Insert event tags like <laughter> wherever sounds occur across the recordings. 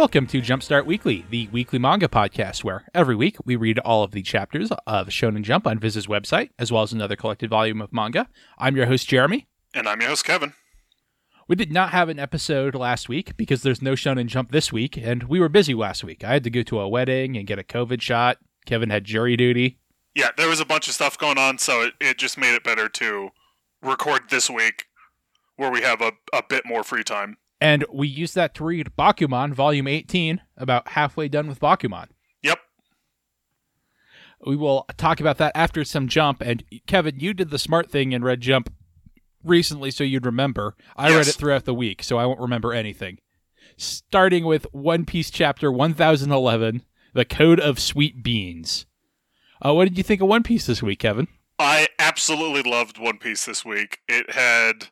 Welcome to Jumpstart Weekly, the weekly manga podcast where every week we read all of the chapters of Shonen Jump on Viz's website, as well as another collected volume of manga. I'm your host, Jeremy. And I'm your host, Kevin. We did not have an episode last week because there's no Shonen Jump this week, and we were busy last week. I had to go to a wedding and get a COVID shot. Kevin had jury duty. Yeah, there was a bunch of stuff going on, so it, it just made it better to record this week where we have a, a bit more free time. And we used that to read Bakuman, Volume 18, about halfway done with Bakuman. Yep. We will talk about that after some Jump. And Kevin, you did the smart thing and read Jump recently, so you'd remember. I read it throughout the week, so I won't remember anything. Starting with One Piece Chapter 1011, The Code of Sweet Beans. Uh, what did you think of One Piece this week, Kevin? I absolutely loved One Piece this week. It had.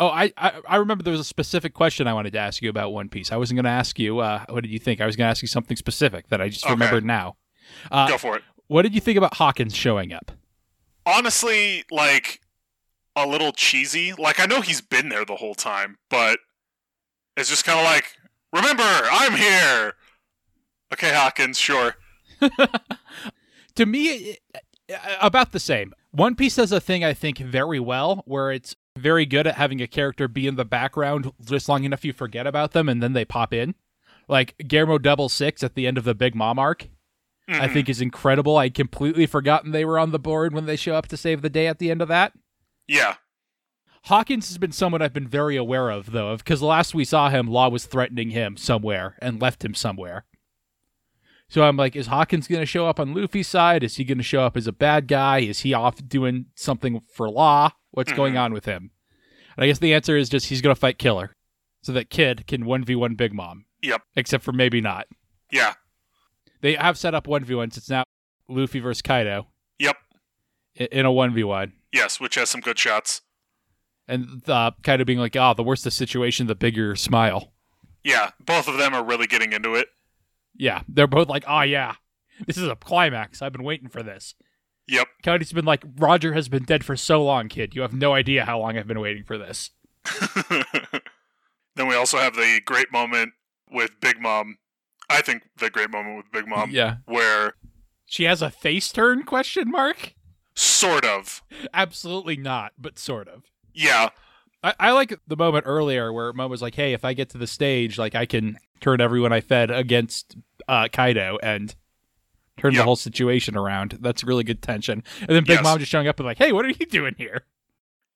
Oh, I, I I remember there was a specific question I wanted to ask you about One Piece. I wasn't going to ask you uh, what did you think. I was going to ask you something specific that I just Okay. remembered now. Uh, go for it. What did you think about Hawkins showing up? Honestly, like, a little cheesy. Like, I know he's been there the whole time, but it's just kind of like, remember, I'm here! Okay, Hawkins, sure. <laughs> To me, it- about the same. One Piece does a thing I think very well, where it's very good at having a character be in the background just long enough you forget about them and then they pop in. Like Germa Double Six at the end of the Big Mom arc, I Mhm. think is incredible. I'd completely forgotten they were on the board when they show up to save the day at the end of that. Yeah. Hawkins has been someone I've been very aware of, though, because last we saw him, Law was threatening him somewhere and left him somewhere. So I'm like, is Hawkins going to show up on Luffy's side? Is he going to show up as a bad guy? Is he off doing something for Law? What's going Mhm. on with him? And I guess the answer is just he's going to fight Killer so that Kid can 1v1 Big Mom. Yep. Except for maybe not. Yeah. They have set up 1v1s. It's now Luffy versus Kaido Yep. in a 1v1. Yes, which has some good shots. And uh, Kaido being like, oh, the worse the situation, the bigger your smile. Yeah, both of them are really getting into it. Yeah, they're both like, oh yeah, this is a climax. I've been waiting for this. Yep. Kaido's been like, Roger has been dead for so long, kid. You have no idea how long I've been waiting for this. <laughs> then we also have the great moment with Big Mom. I think the great moment with Big Mom, yeah, where she has a face turn? Question mark? sort of, Absolutely not, but sort of. yeah, I, I like the moment earlier where Mom was like, "Hey, if I get to the stage, like I can turn everyone I fed against uh, Kaido and turn the whole situation around." That's really good tension. And then Big Yes. Mom just showing up and like, "Hey, what are you doing here?"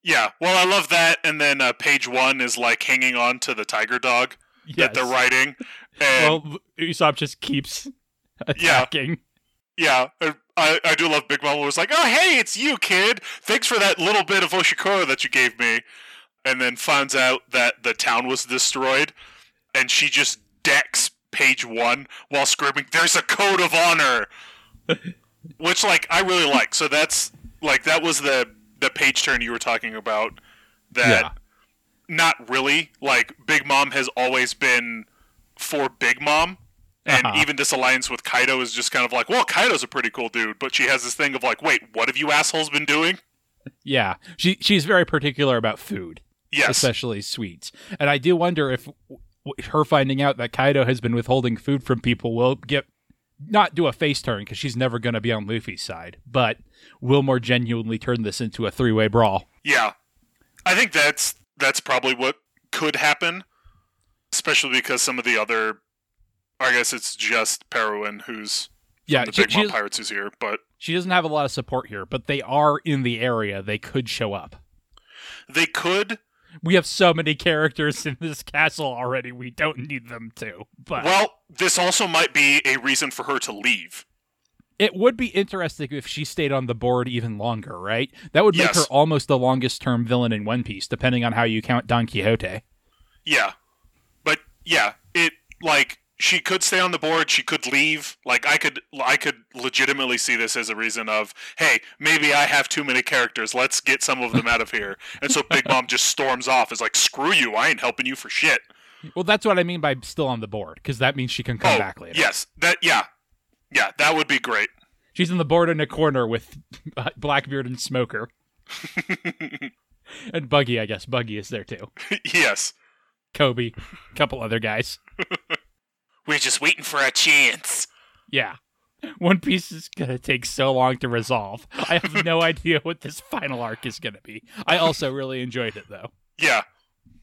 yeah. Well, I love that. And then uh, page one is like hanging on to the tiger dog that they're riding. And Well, Usopp just keeps <laughs> attacking. yeah, I, I I do love Big Mom was like, oh hey, it's you, kid. Thanks for that little bit of oshiruko that you gave me. And then finds out that the town was destroyed, and she just decks page one while screaming, "There's a code of honor," <laughs> which like I really like. So that's like that was the the page turn you were talking about. That Yeah. not really like Big Mom has always been for Big Mom. And Uh-huh. even this alliance with Kaido is just kind of like, well, Kaido's a pretty cool dude, but she has this thing of like, wait, what have you assholes been doing? Yeah, she she's very particular about food, Yes. especially sweets. And I do wonder if her finding out that Kaido has been withholding food from people will get not do a face turn because she's never going to be on Luffy's side, but will more genuinely turn this into a three way brawl. Yeah. I think that's that's probably what could happen, especially because some of the other I guess it's just Peruin who's Yeah, the she, Big Mom Pirates who's here, but she doesn't have a lot of support here, but they are in the area. They could show up. they could <laughs> We have so many characters in this castle already. We don't need them to. But well, this also might be a reason for her to leave. It would be interesting if she stayed on the board even longer, right? That would make Yes. her almost the longest term villain in One Piece, depending on how you count Don Quixote. Yeah. But yeah, it like she could stay on the board, she could leave. Like I could I could legitimately see this as a reason of, hey, maybe I have too many characters. Let's get some of them out of here. And so Big Mom just storms off is like, "Screw you. I ain't helping you for shit." Well, that's what I mean by still on the board, because that means she can come oh, back later. yes. That yeah. Yeah, that would be great. She's in the board in a corner with uh, Blackbeard and Smoker. <laughs> and Buggy, I guess. Buggy is there too. yes. Koby, a couple other guys. <laughs> just waiting for a chance. Yeah. <laughs> One Piece is going to take so long to resolve. I have no <laughs> idea what this final arc is going to be. I also really enjoyed it, though. Yeah.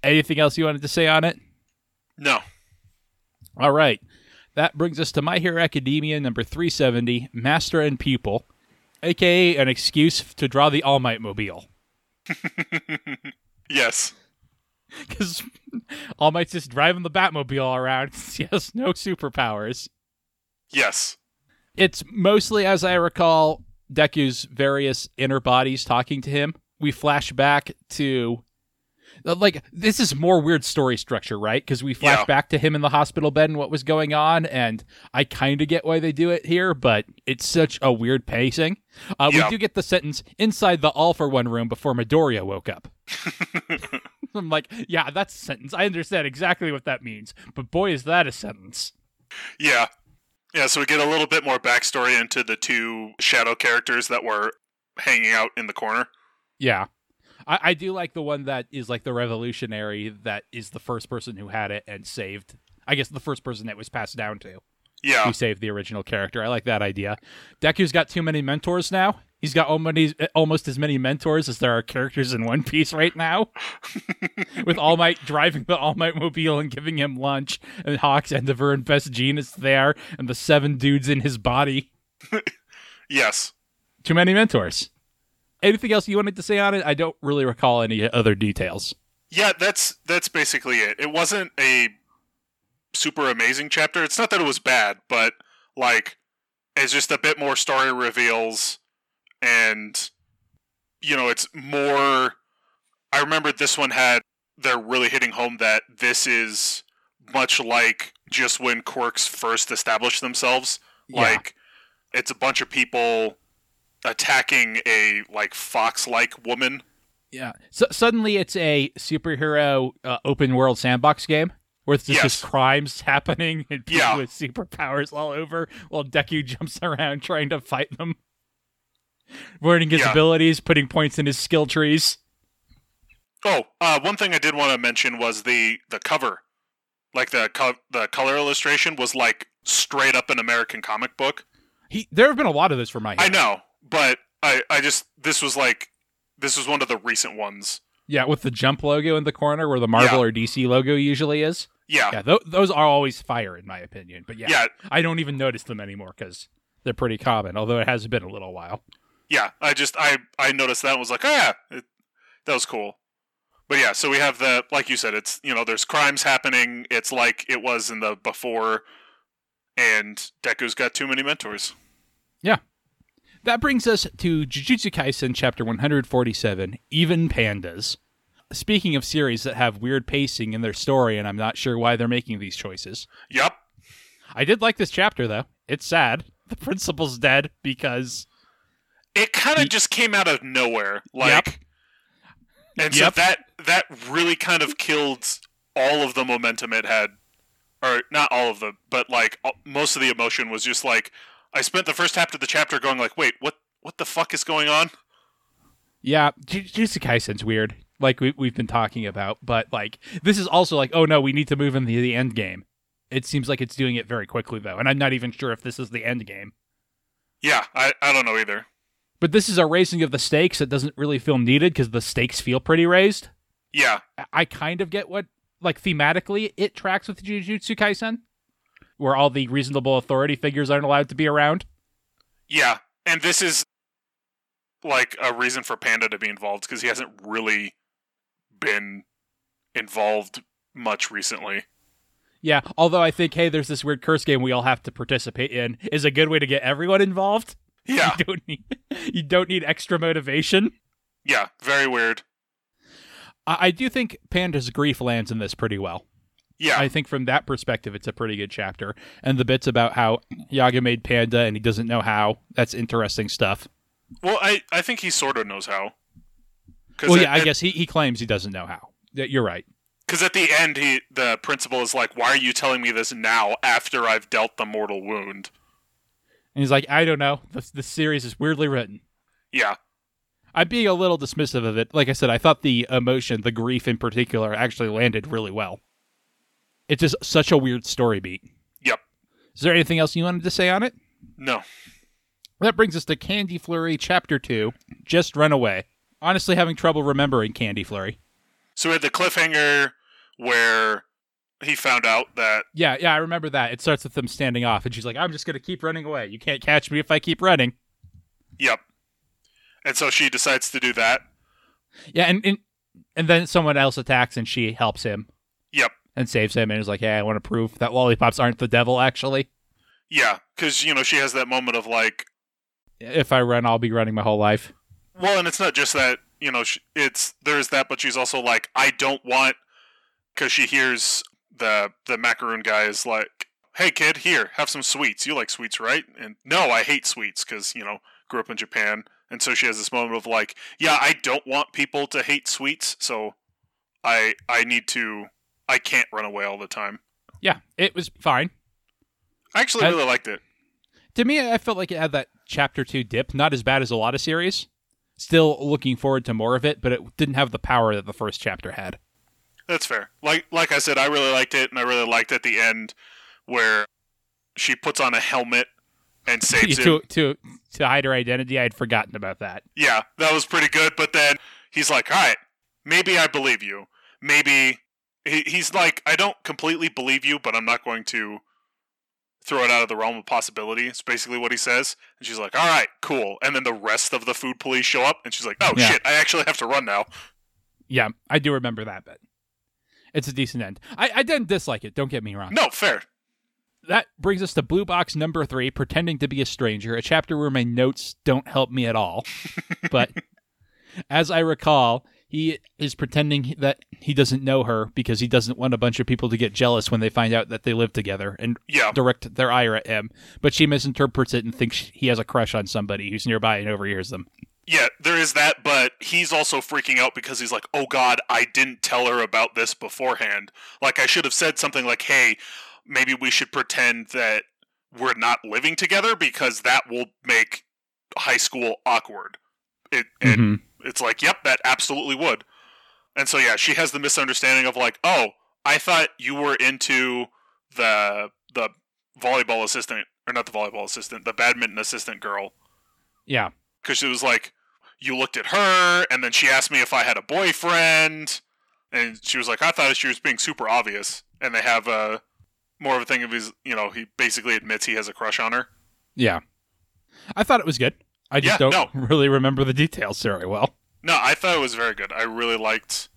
Anything else you wanted to say on it? No. All right. That brings us to My Hero Academia number 370, Master and Pupil, aka an excuse to draw the All Might Mobile. <laughs> yes. <laughs> Because All Might's just driving the Batmobile around. <laughs> He has no superpowers. Yes. It's mostly, as I recall, Deku's various inner bodies talking to him. We flash back to. Like, this is more weird story structure, right? Because we flash Yeah. back to him in the hospital bed and what was going on, and I kind of get why they do it here, but it's such a weird pacing. Uh, Yeah. We do get the sentence inside the all for one room before Midoriya woke up. <laughs> I'm like, yeah, that's a sentence. I understand exactly what that means, but boy, is that a sentence. Yeah. Yeah, so we get a little bit more backstory into the two shadow characters that were hanging out in the corner. Yeah. I, I do like the one that is like the revolutionary that is the first person who had it and saved I guess the first person that was passed down to Yeah. who saved the original character. I like that idea. Deku's got too many mentors now. He's got almost, eh, almost as many mentors as there are characters in One Piece right now. <laughs> With All Might driving the All Might mobile and giving him lunch, and Hawks, and Endeavor, and Best Jeanist there, and the seven dudes in his body. <laughs> Yes. Too many mentors. Anything else you wanted to say on it? I don't really recall any other details. Yeah, that's that's basically it. It wasn't a super amazing chapter. It's not that it was bad, but like it's just a bit more story reveals and you know, it's more I remember this one had they're really hitting home that this is much like just when quirks first established themselves. Yeah. Like it's a bunch of people attacking a like fox-like woman. Yeah. So suddenly it's a superhero uh, open world sandbox game where it's just, Yes. just crimes <laughs> happening and people Yeah. with superpowers all over while Deku <laughs> jumps around trying to fight them. Learning his Yeah. abilities, putting points in his skill trees. Oh, uh, one thing I did want to mention was the the cover, like the co- the color illustration was like straight up an American comic book. He there have been a lot of this for my I know, but I I just this was like this was one of the recent ones. Yeah, with the jump logo in the corner where the Marvel Yeah. or DC logo usually is. Yeah, Yeah, th- those are always fire in my opinion. But yeah, yeah, I don't even notice them anymore because they're pretty common, although it has been a little while. yeah. I just I I noticed that and was like, oh yeah, it, that was cool. But yeah, so we have the like you said, it's you know there's crimes happening. It's like it was in the before, and Deku's got too many mentors. That brings us to Jujutsu Kaisen chapter 147, Even Pandas. Speaking of series that have weird pacing in their story, and I'm not sure why they're making these choices. Yep. I did like this chapter, though. It's sad. The principal's dead because. it kind He- of just came out of nowhere like Yep. and Yep. so that that really kind of killed all of the momentum it had or not all of the but like most of the emotion was just like i spent the first half of the chapter going like wait what what the fuck is going on Yeah, Ju- Jujutsu Kaisen's weird, like we, we've been talking about, but like this is also like, oh no, we need to move in the, the end game. It seems like it's doing it very quickly, though, and I'm not even sure if this is the end game. yeah i, I don't know either But this is a raising of the stakes that doesn't really feel needed because the stakes feel pretty raised. yeah I kind of get what, like, thematically it tracks with Jujutsu Kaisen, where all the reasonable authority figures aren't allowed to be around. yeah and this is like a reason for panda to be involved because he hasn't really been involved much recently Yeah, although I think, hey, there's this weird curse game we all have to participate in, is a good way to get everyone involved. <laughs> yeah You don't need, <laughs> you don't need extra motivation. yeah very weird I, I do think Panda's grief lands in this pretty well. Yeah I think from that perspective, it's a pretty good chapter. And the bits about how Yaga made Panda and he doesn't know how, that's interesting stuff. Well, I, I think he sort of knows how. Well, yeah, I guess he, he claims he doesn't know how. You're right. Because at the end, he the principal is like, "Why are you telling me this now after I've dealt the mortal wound?" And he's like, I don't know. This, this series is weirdly written. Yeah, I'm being a little dismissive of it. Like I said, I thought the emotion, the grief in particular, actually landed really well. It's just such a weird story beat. yep, Is there anything else you wanted to say on it? No. That brings us to Candy Flurry Chapter 2 Just Run Away. Honestly, having trouble remembering Candy Flurry. So we had the cliffhanger where he found out that Yeah, yeah, I remember that. It starts with them standing off, and she's like, I'm just going to keep running away. You can't catch me if I keep running. yep. And so she decides to do that. Yeah, and, and, and then someone else attacks, and she helps him Yep. And saves him, and is like, Hey, I want to prove that lollipops aren't the devil, actually. Yeah, cuz you know, she has that moment of like If I run, I'll be running my whole life. well, and it's not just that, you know, it's there's that but she's also like I don't want cuz she hears the the macaroon guy is like, "Hey kid, here, have some sweets. You like sweets, right?" And no, I hate sweets cuz, you know, grew up in Japan. And so she has this moment of like, "Yeah, I don't want people to hate sweets, so I I need to I can't run away all the time." Yeah, it was fine. I actually I- really liked it. To me, I felt like it had that chapter two dip. Not as bad as a lot of series. Still looking forward to more of it, but it didn't have the power that the first chapter had. That's fair. Like like I said, I really liked it, and I really liked at the end where she puts on a helmet and <laughs> saves him. to to to hide her identity. I had forgotten about that. Yeah, that was pretty good. But then he's like, "All right, maybe I believe you. Maybe he, he's like, I don't completely believe you, but I'm not going to throw it out of the realm of possibility." It's basically what he says. And she's like, "All right, cool." And then the rest of the food police show up, and she's like, "Oh Yeah. shit, I actually have to run now." Yeah, I do remember that bit. It's a decent end. I, I didn't dislike it. Don't get me wrong. No, fair. That brings us to Blue Box number three, pretending to be a stranger. A chapter where my notes don't help me at all. <laughs> but as I recall, he is pretending that he doesn't know her because he doesn't want a bunch of people to get jealous when they find out that they live together and Yeah, direct their ire at him. But she misinterprets it and thinks he has a crush on somebody who's nearby and overhears them. yeah, there is that, but he's also freaking out because he's like, "Oh God, I didn't tell her about this beforehand. Like, I should have said something like, hey, maybe we should pretend that we're not living together because that will make high school awkward." It and Mhm. It's like, "Yep, that absolutely would." And so yeah, she has the misunderstanding of like, "Oh, I thought you were into the the volleyball assistant or not the volleyball assistant, the badminton assistant girl." Yeah. because she was like, "You looked at her," and then she asked me if I had a boyfriend, and she was like, "I thought she was being super obvious." And they have a more of a thing of his, you know, he basically admits he has a crush on her. Yeah. I thought it was good. I just Yeah, don't <laughs> really remember the details very well. No, I thought it was very good. I really liked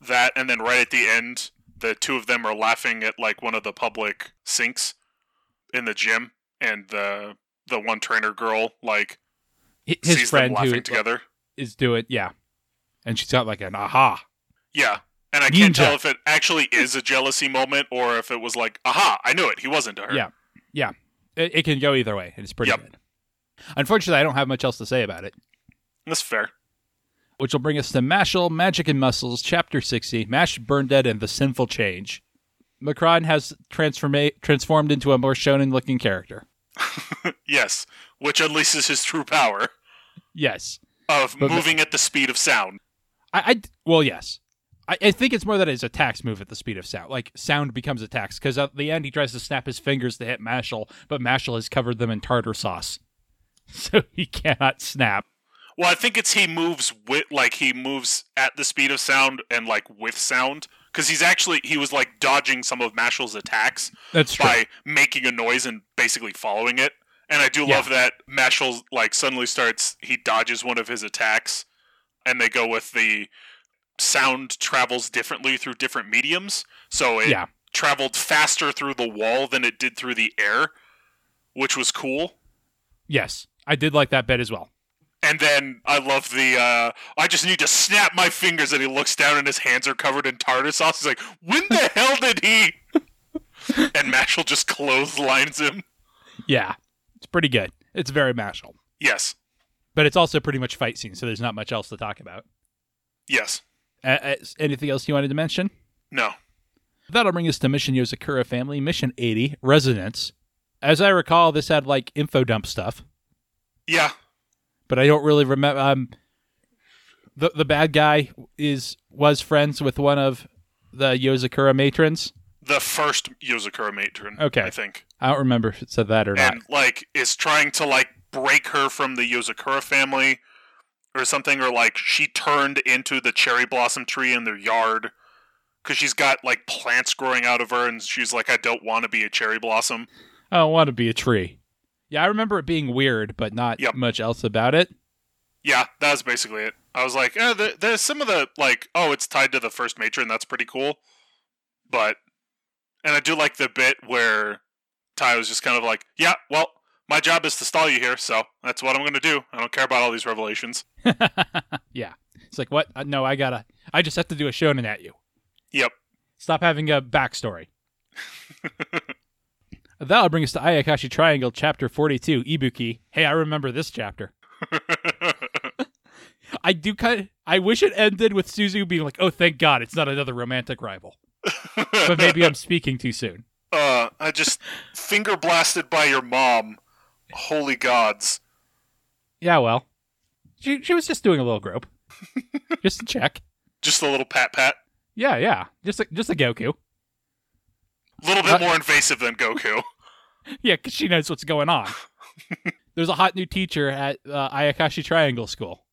that, and then right at the end, the two of them are laughing at like one of the public sinks in the gym, and the the one trainer girl like Hi- His sees friend them who together. is doing, it. yeah. And she's got like an aha. Yeah. And I can't tell if it actually is a jealousy moment or if it was like, aha, I knew it. He wasn't to her. Yeah. Yeah. It, it can go either way, it's pretty Yep. good. Unfortunately, I don't have much else to say about it, That's fair. which will bring us to Mashle, Magic and Muscles, Chapter 60, Mash, Burnedead, and the Sinful Change. Macaron has transforma- transformed into a more shonen looking character. <laughs> yes. Which unleashes his true power Yes. of But- moving at the speed of sound. I, I well, yes. I, I think it's more that his attacks move at the speed of sound. Like sound becomes attacks because at the end he tries to snap his fingers to hit Mashle, but Mashle has covered them in tartar sauce, <laughs> so he cannot snap. Well, I think it's he moves with, like, he moves at the speed of sound and, like, with sound. Because he's actually, he was, like, dodging some of Mashle's attacks That's true. by making a noise and basically following it. And I do Yeah. love that Mashal like suddenly starts he dodges one of his attacks and they go with the sound travels differently through different mediums. So it Yeah. traveled faster through the wall than it did through the air, which was cool. Yes, I did like that bit as well. And then I love the uh I just need to snap my fingers and he looks down and his hands are covered in tartar sauce. He's like, When the <laughs> hell did he And Mashle just clotheslines him. Yeah, it's pretty good. It's very Mashle, Yes. but it's also pretty much fight scene, so there's not much else to talk about. Yes. Uh, anything else you wanted to mention? No. That'll bring us to Mission Yozakura Family, Mission 80, Resonance. As I recall, this had like info dump stuff, Yeah. but I don't really remember. Um, the the bad guy is was friends with one of the Yozakura matrons, the first Yozakura matron. Okay. I think, I don't remember if it said that or not. and like is trying to like break her from the Yozakura family or something, or like she turned into the cherry blossom tree in their yard because she's got like plants growing out of her, and she's like, I don't want to be a cherry blossom. I don't want to be a tree. Yeah, I remember it being weird, but not Yep. much else about it. Yeah, that was basically it. I was like, eh, there, there's some of the like, oh, it's tied to the first matron. That's pretty cool. But, and I do like the bit where Ty was just kind of like, yeah, well, my job is to stall you here, so that's what I'm going to do. I don't care about all these revelations. <laughs> yeah. It's like, what? Uh, no, I gotta. I just have to do a shonen at you. Yep. Stop having a backstory. <laughs> That'll bring us to Ayakashi Triangle, Chapter 42, Ibuki. Hey, I remember this chapter. <laughs> I do kind of. I wish it ended with Suzu being like, oh, thank God, it's not another romantic rival. But maybe I'm speaking too soon. <laughs> uh, I just finger blasted by your mom. Holy gods. Yeah, well. She, she was just doing a little grope. <laughs> just to check. Just a little pat pat. Yeah, yeah. Just a, just a Goku. A little bit Uh, more invasive than Goku. <laughs> <laughs> Yeah, because she knows what's going on. <laughs> There's a hot new teacher at uh, Ayakashi Triangle School.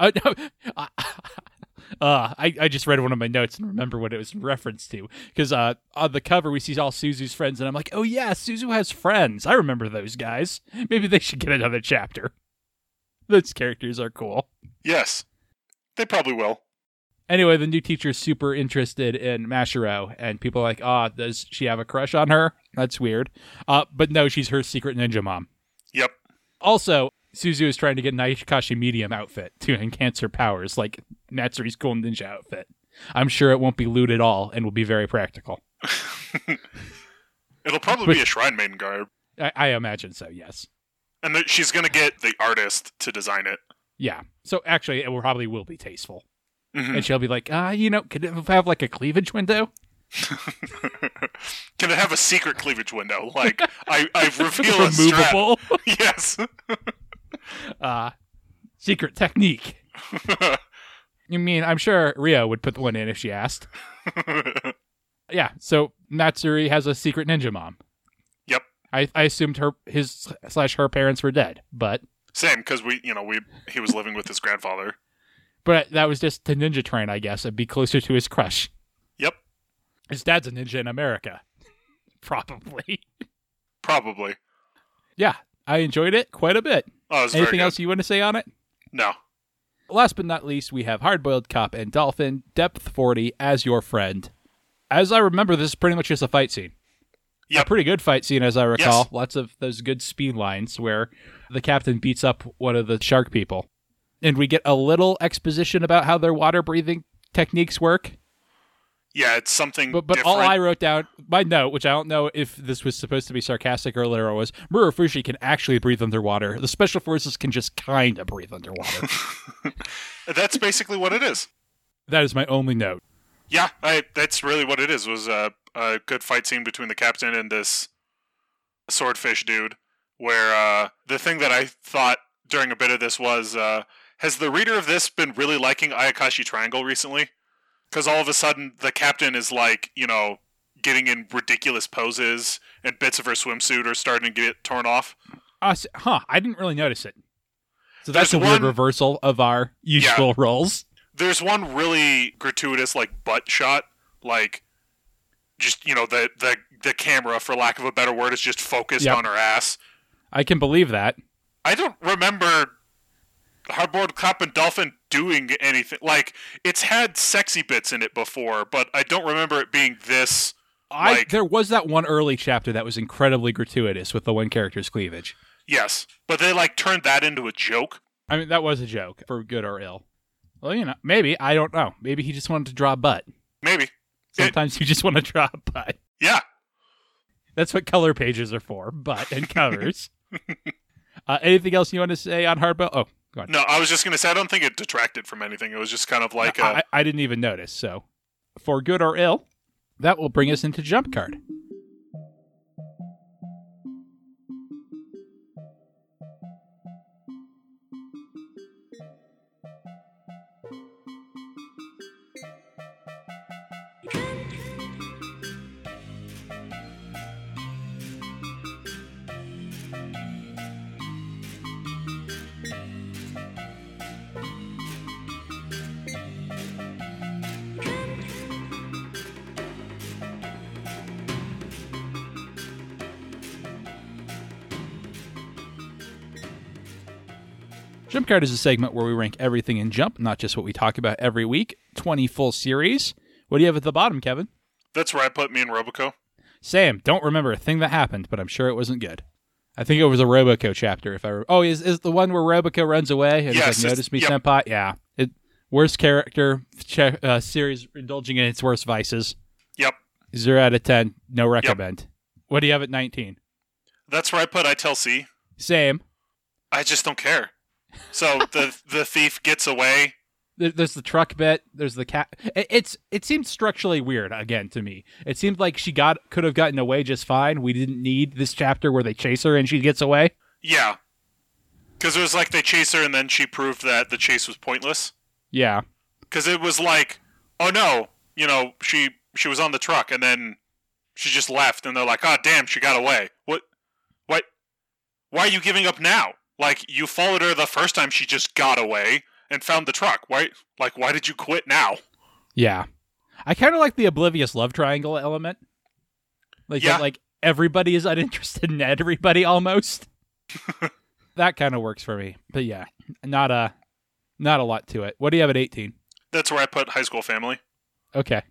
Uh, no, uh, I, I just read one of my notes and remember what it was in reference to. Because uh, on the cover, we see all Suzu's friends, and I'm like, oh, yeah, Suzu has friends. I remember those guys. Maybe they should get another chapter. Those characters are cool. Yes. They probably will. Anyway, the new teacher is super interested in Mashiro, and people are like, oh, does she have a crush on her? That's weird. Uh, but no, she's her secret ninja mom. Yep. Also, Suzu is trying to get an medium outfit to enhance her powers, like Matsuri's cool ninja outfit. I'm sure it won't be loot at all and will be very practical. <laughs> It'll probably be a Shrine Maiden garb. I, I imagine so, yes. And th- she's going to get the artist to design it. Yeah. So actually, it will probably will be tasteful. Mhm. And she'll be like, ah, you know, could it have like a cleavage window? <laughs> Can it have a secret cleavage window? Like, <laughs> I, I reveal a strap. Removable. <laughs> Yes. uh, secret technique. You mean, I'm sure Rio would put the one in if she asked. Yeah, so Matsuri has a secret ninja mom. Yep. I, I assumed her his slash her parents were dead, but Same, because we, you know, we he was living with his grandfather. But that was just to ninja train, I guess, and be closer to his crush. Yep. His dad's a ninja in America. <laughs> Probably. Probably. Yeah, I enjoyed it quite a bit. Oh, it was very Anything else you want to say on it? No. Last but not least, we have Hardboiled Cop and Dolphin, Depth 40 as your friend. As I remember, this is pretty much just a fight scene. Yeah, A pretty good fight scene, as I recall. Yes. Lots of those good speed lines where the captain beats up one of the shark people. And we get a little exposition about how their water breathing techniques work. Yeah, it's something But but different. all I wrote down, my note, which I don't know if this was supposed to be sarcastic or literal, was Murafushi can actually breathe underwater. The special forces can just kind of breathe underwater. <laughs> That's basically what it is. that is my only note. Yeah, I, that's really what it is. Was a, a good fight scene between the captain and this swordfish dude. Where uh, the thing that I thought during a bit of this was, uh, has the reader of this been really liking Ayakashi Triangle recently? Because all of a sudden the captain is like, you know, getting in ridiculous poses, and bits of her swimsuit are starting to get torn off. Uh, huh, I didn't really notice it. So that's There's a weird one- reversal of our usual roles. There's one really gratuitous like butt shot, like just you know the the the camera, for lack of a better word, is just focused Yep. on her ass. I can believe that. I don't remember Hardboiled and Dolphin doing anything like it's had sexy bits in it before, but I don't remember it being this. I Like- there was that one early chapter that was incredibly gratuitous with the one character's cleavage. Yes, but they like turned that into a joke. I mean, that was a joke for good or ill. Well, you know, maybe I don't know. Maybe he just wanted to draw a butt. Maybe. It- Sometimes you just want to draw a butt. Yeah. That's what color pages are for, butt and covers. <laughs> uh, anything else you want to say on Hardboiled? Oh. No, I was just gonna say I don't think it detracted from anything. It was just kind of like a, I, I didn't even notice. So, for good or ill, that will bring us into jump card. Jump Card is a segment where we rank everything in Jump, not just what we talk about every week. 20 full series. What do you have at the bottom, Kevin? That's where I put me and Roboco. Sam, don't remember a thing that happened, but I'm sure it wasn't good. I think it was a Roboco chapter. If I re- oh, is is the one where Roboco runs away and Yes, like, "Notice me, yep. senpai." Yeah, it worst character ch- uh, series indulging in its worst vices. Yep. Zero out of ten. No recommend. What do you have at 19? That's where I put I tell C. Same. I just don't care. So the the thief gets away. There's the truck bit. There's the cat. It, it's it seemed structurally weird again to me. It seemed like she got could have gotten away just fine. We didn't need this chapter where they chase her and she gets away. Yeah. Because it was like they chase her and then she proved that the chase was pointless. Yeah. Because it was like, oh no, you know, she she was on the truck and then she just left and they're like, oh damn, she got away. What? What? Why are you giving up now? Like you followed her the first time she just got away and found the truck. Why? Like why did you quit now? Yeah. I kind of like the oblivious love triangle element. Like Yeah. that, like everybody is uninterested in everybody almost. <laughs> that kind of works for me. But yeah, not a not a lot to it. What do you have at 18? That's where I put High School Family. Okay.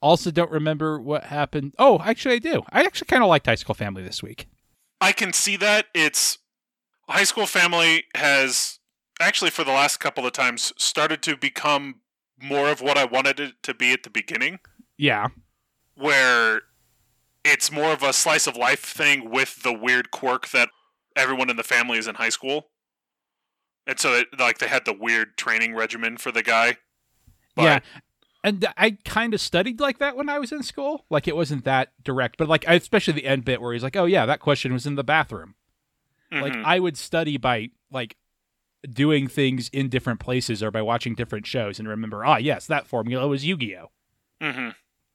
Also don't remember what happened. Oh, actually I do. I actually kind of liked High School Family this week. I can see that it's High School Family has actually for the last couple of times started to become more of what I wanted it to be at the beginning, Yeah. where it's more of a slice of life thing with the weird quirk that everyone in the family is in high school. And so, it, like, they had the weird training regimen for the guy. But, yeah. And I kind of studied like that when I was in school. Like it wasn't that direct, but like especially the end bit where he's like, "Oh yeah, that question was in the bathroom." Like mhm. I would study by like doing things in different places or by watching different shows and remember, ah, yes, that formula was Yu-Gi-Oh, Mhm.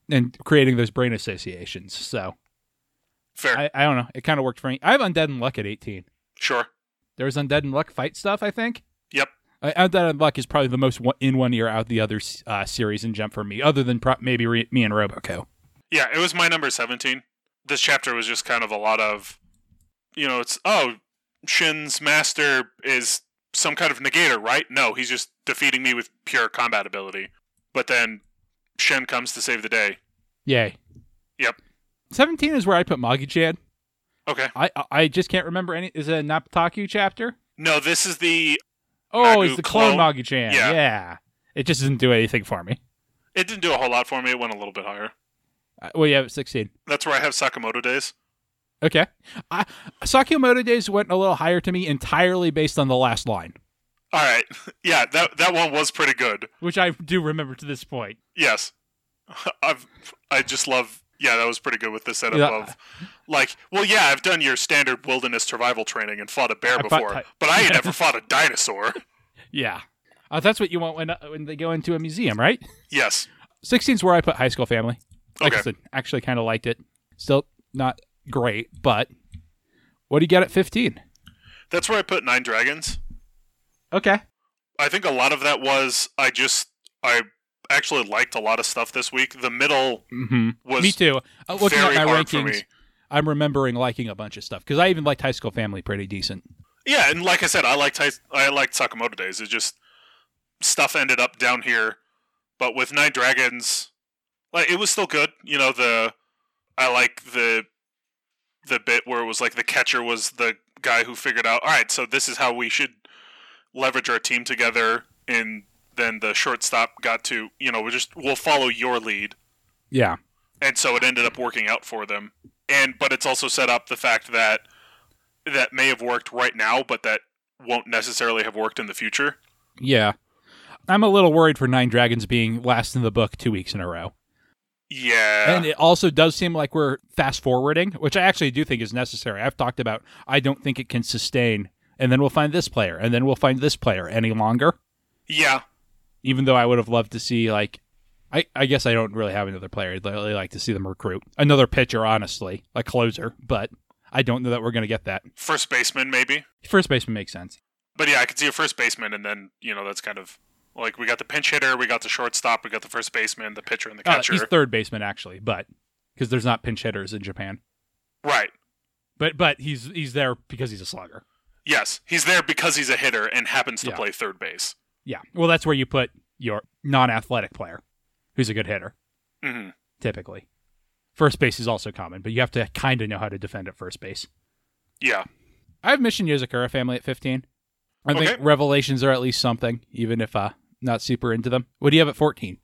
and creating those brain associations. So fair, I, I don't know, it kind of worked for me. I have Undead Unluck at eighteen. sure. There was Undead Unluck fight stuff, I think. Yep. Uh, Undead Unluck is probably the most one, in one ear out the other uh, series in Jump for me, other than pro- maybe re- me and Roboco. Yeah, it was my number 17. This chapter was just kind of a lot of, you know, it's, oh, Shin's master is some kind of negator, right? No, he's just defeating me with pure combat ability. But then Shin comes to save the day. Yay. Yep. Seventeen is where I put Magu-chan. Okay. I I- just can't remember any. Is it a Napataku chapter? No, this is the. Oh, Magu it's the clone, clone? Magu-chan. Yeah. yeah. It just didn't do anything for me. It didn't do a whole lot for me. It went a little bit higher. Uh, well, yeah, sixteen. That's where I have Sakamoto days. Okay. I, Sakamoto Days went a little higher to me entirely based on the last line, All right. <laughs> Yeah, that that one was pretty good. which I do remember to this point. Yes. <laughs> I've I just love yeah, that was pretty good with the setup Yeah. of like, well yeah, I've done your standard wilderness survival training and fought a bear I before, but I ain't <laughs> never fought a dinosaur. Yeah. Uh, that's what you want when uh, when they go into a museum, right? Yes. 16 is where I put High School Family. Like I Okay. said, actually kind of liked it. Still not great, but what do you get at 15? That's where I put Nine Dragons. Okay. I think a lot of that was I just I actually liked a lot of stuff this week. The middle Mm-hmm. was Me too. Uh, looking at my rankings. I'm remembering liking a bunch of stuff because I even liked High School Family pretty decent. Yeah, and like I said, I liked Tais- I liked Sakamoto Days. It just stuff ended up down here, but with Nine Dragons, like it was still good. You know the I like the the bit where it was like the catcher was the guy who figured out. All right, so this is how we should leverage our team together, and then the shortstop got to you know we just we'll follow your lead, Yeah. and so it ended up working out for them. And but it's also set up the fact that that may have worked right now, but that won't necessarily have worked in the future. Yeah. I'm a little worried for Nine Dragons being last in the book two weeks in a row. Yeah, And it also does seem like we're fast forwarding, which I actually do think is necessary. I've talked about I don't think it can sustain, and then we'll find this player, and then we'll find this player any longer. yeah, Even though I would have loved to see like I, I guess I don't really have another player. I'd really like to see them recruit another pitcher, honestly, a closer, but I don't know that we're going to get that. first baseman maybe. First baseman makes sense. But yeah, I could see a first baseman, and then you know that's kind of like we got the pinch hitter, we got the shortstop, we got the first baseman, the pitcher, and the Uh, catcher. he's third baseman actually, but because there's not pinch hitters in Japan. right. But but he's he's there because he's a slugger. Yes, he's there because he's a hitter and happens to Yeah. play third base. Yeah. Well, that's where you put your non-athletic player, who's a good hitter, hmm typically. First base is also common, but you have to kind of know how to defend at first base. Yeah. I have Mission Yozakura family at 15. I Okay. think Revelations are at least something, even if uh not super into them. What do you have at 14?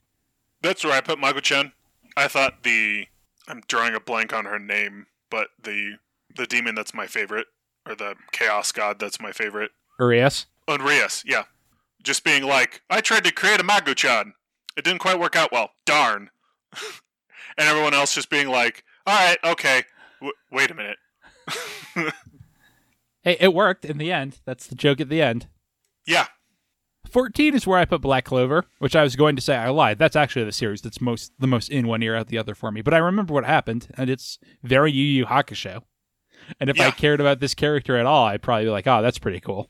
That's where I put Magu-chan. I thought the I'm drawing a blank on her name, but the the demon that's my favorite, or the chaos god that's my favorite. Urias? Unrias, yeah. Just being like, I tried to create a Magu-chan. It didn't quite work out well. Darn. <laughs> and everyone else just being like, all right, okay. W- wait a minute. <laughs> Hey, it worked in the end. That's the joke at the end. yeah. 14 is where I put Black Clover, which I was going to say I lied. That's actually the series that's most the most in one ear out the other for me. But I remember what happened, and it's very Yu Yu Hakusho. And if I cared about this character at all, I'd probably be like, "Oh, that's pretty cool."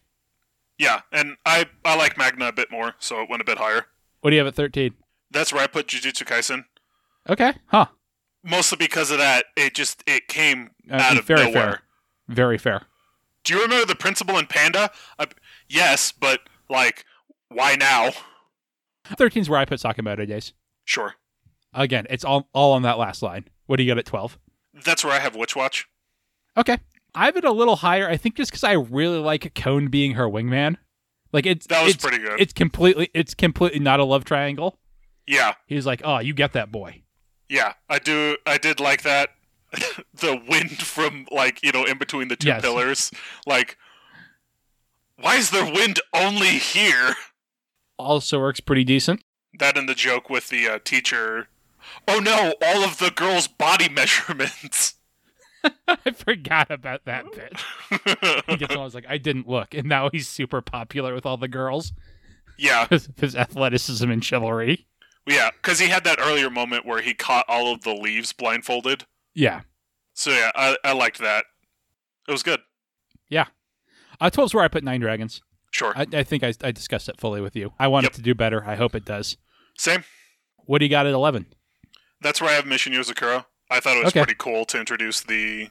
Yeah. And I, I like Magna a bit more, so it went a bit higher. What do you have at 13? That's where I put Jujutsu Kaisen. Okay, huh? Mostly because of that, it just it came Uh, out of very nowhere. fair. Very fair. Do you remember the principal in Panda? Uh, yes, but like, why now? 13 is where I put Sakamoto Days. Sure. Again, it's all all on that last line. What do you got at 12? That's where I have Witch Watch. Okay. I have it a little higher. I think just because I really like Cone being her wingman. Like it's That was it's, pretty good. It's completely it's completely not a love triangle. Yeah, He's like, oh, you get that boy. yeah. I do. I did like that. <laughs> the wind from like you know in between the two Yes. pillars. Like, why is there wind only here? Also works pretty decent. That and the joke with the uh, teacher. Oh no! All of the girls' body <laughs> measurements. <laughs> I forgot about that bit. <laughs> He gets always like, I didn't look, and now he's super popular with all the girls yeah, his athleticism and chivalry. yeah. Because he had that earlier moment where he caught all of the leaves blindfolded. Yeah. So yeah, I, I liked that. It was good. Yeah, uh, 12's where I put Nine Dragons. Sure. I, I think I, I discussed it fully with you. I want Yep. it to do better. I hope it does. Same. What do you got at 11? That's where I have Mission Yozakura. I thought it was Okay. pretty cool to introduce the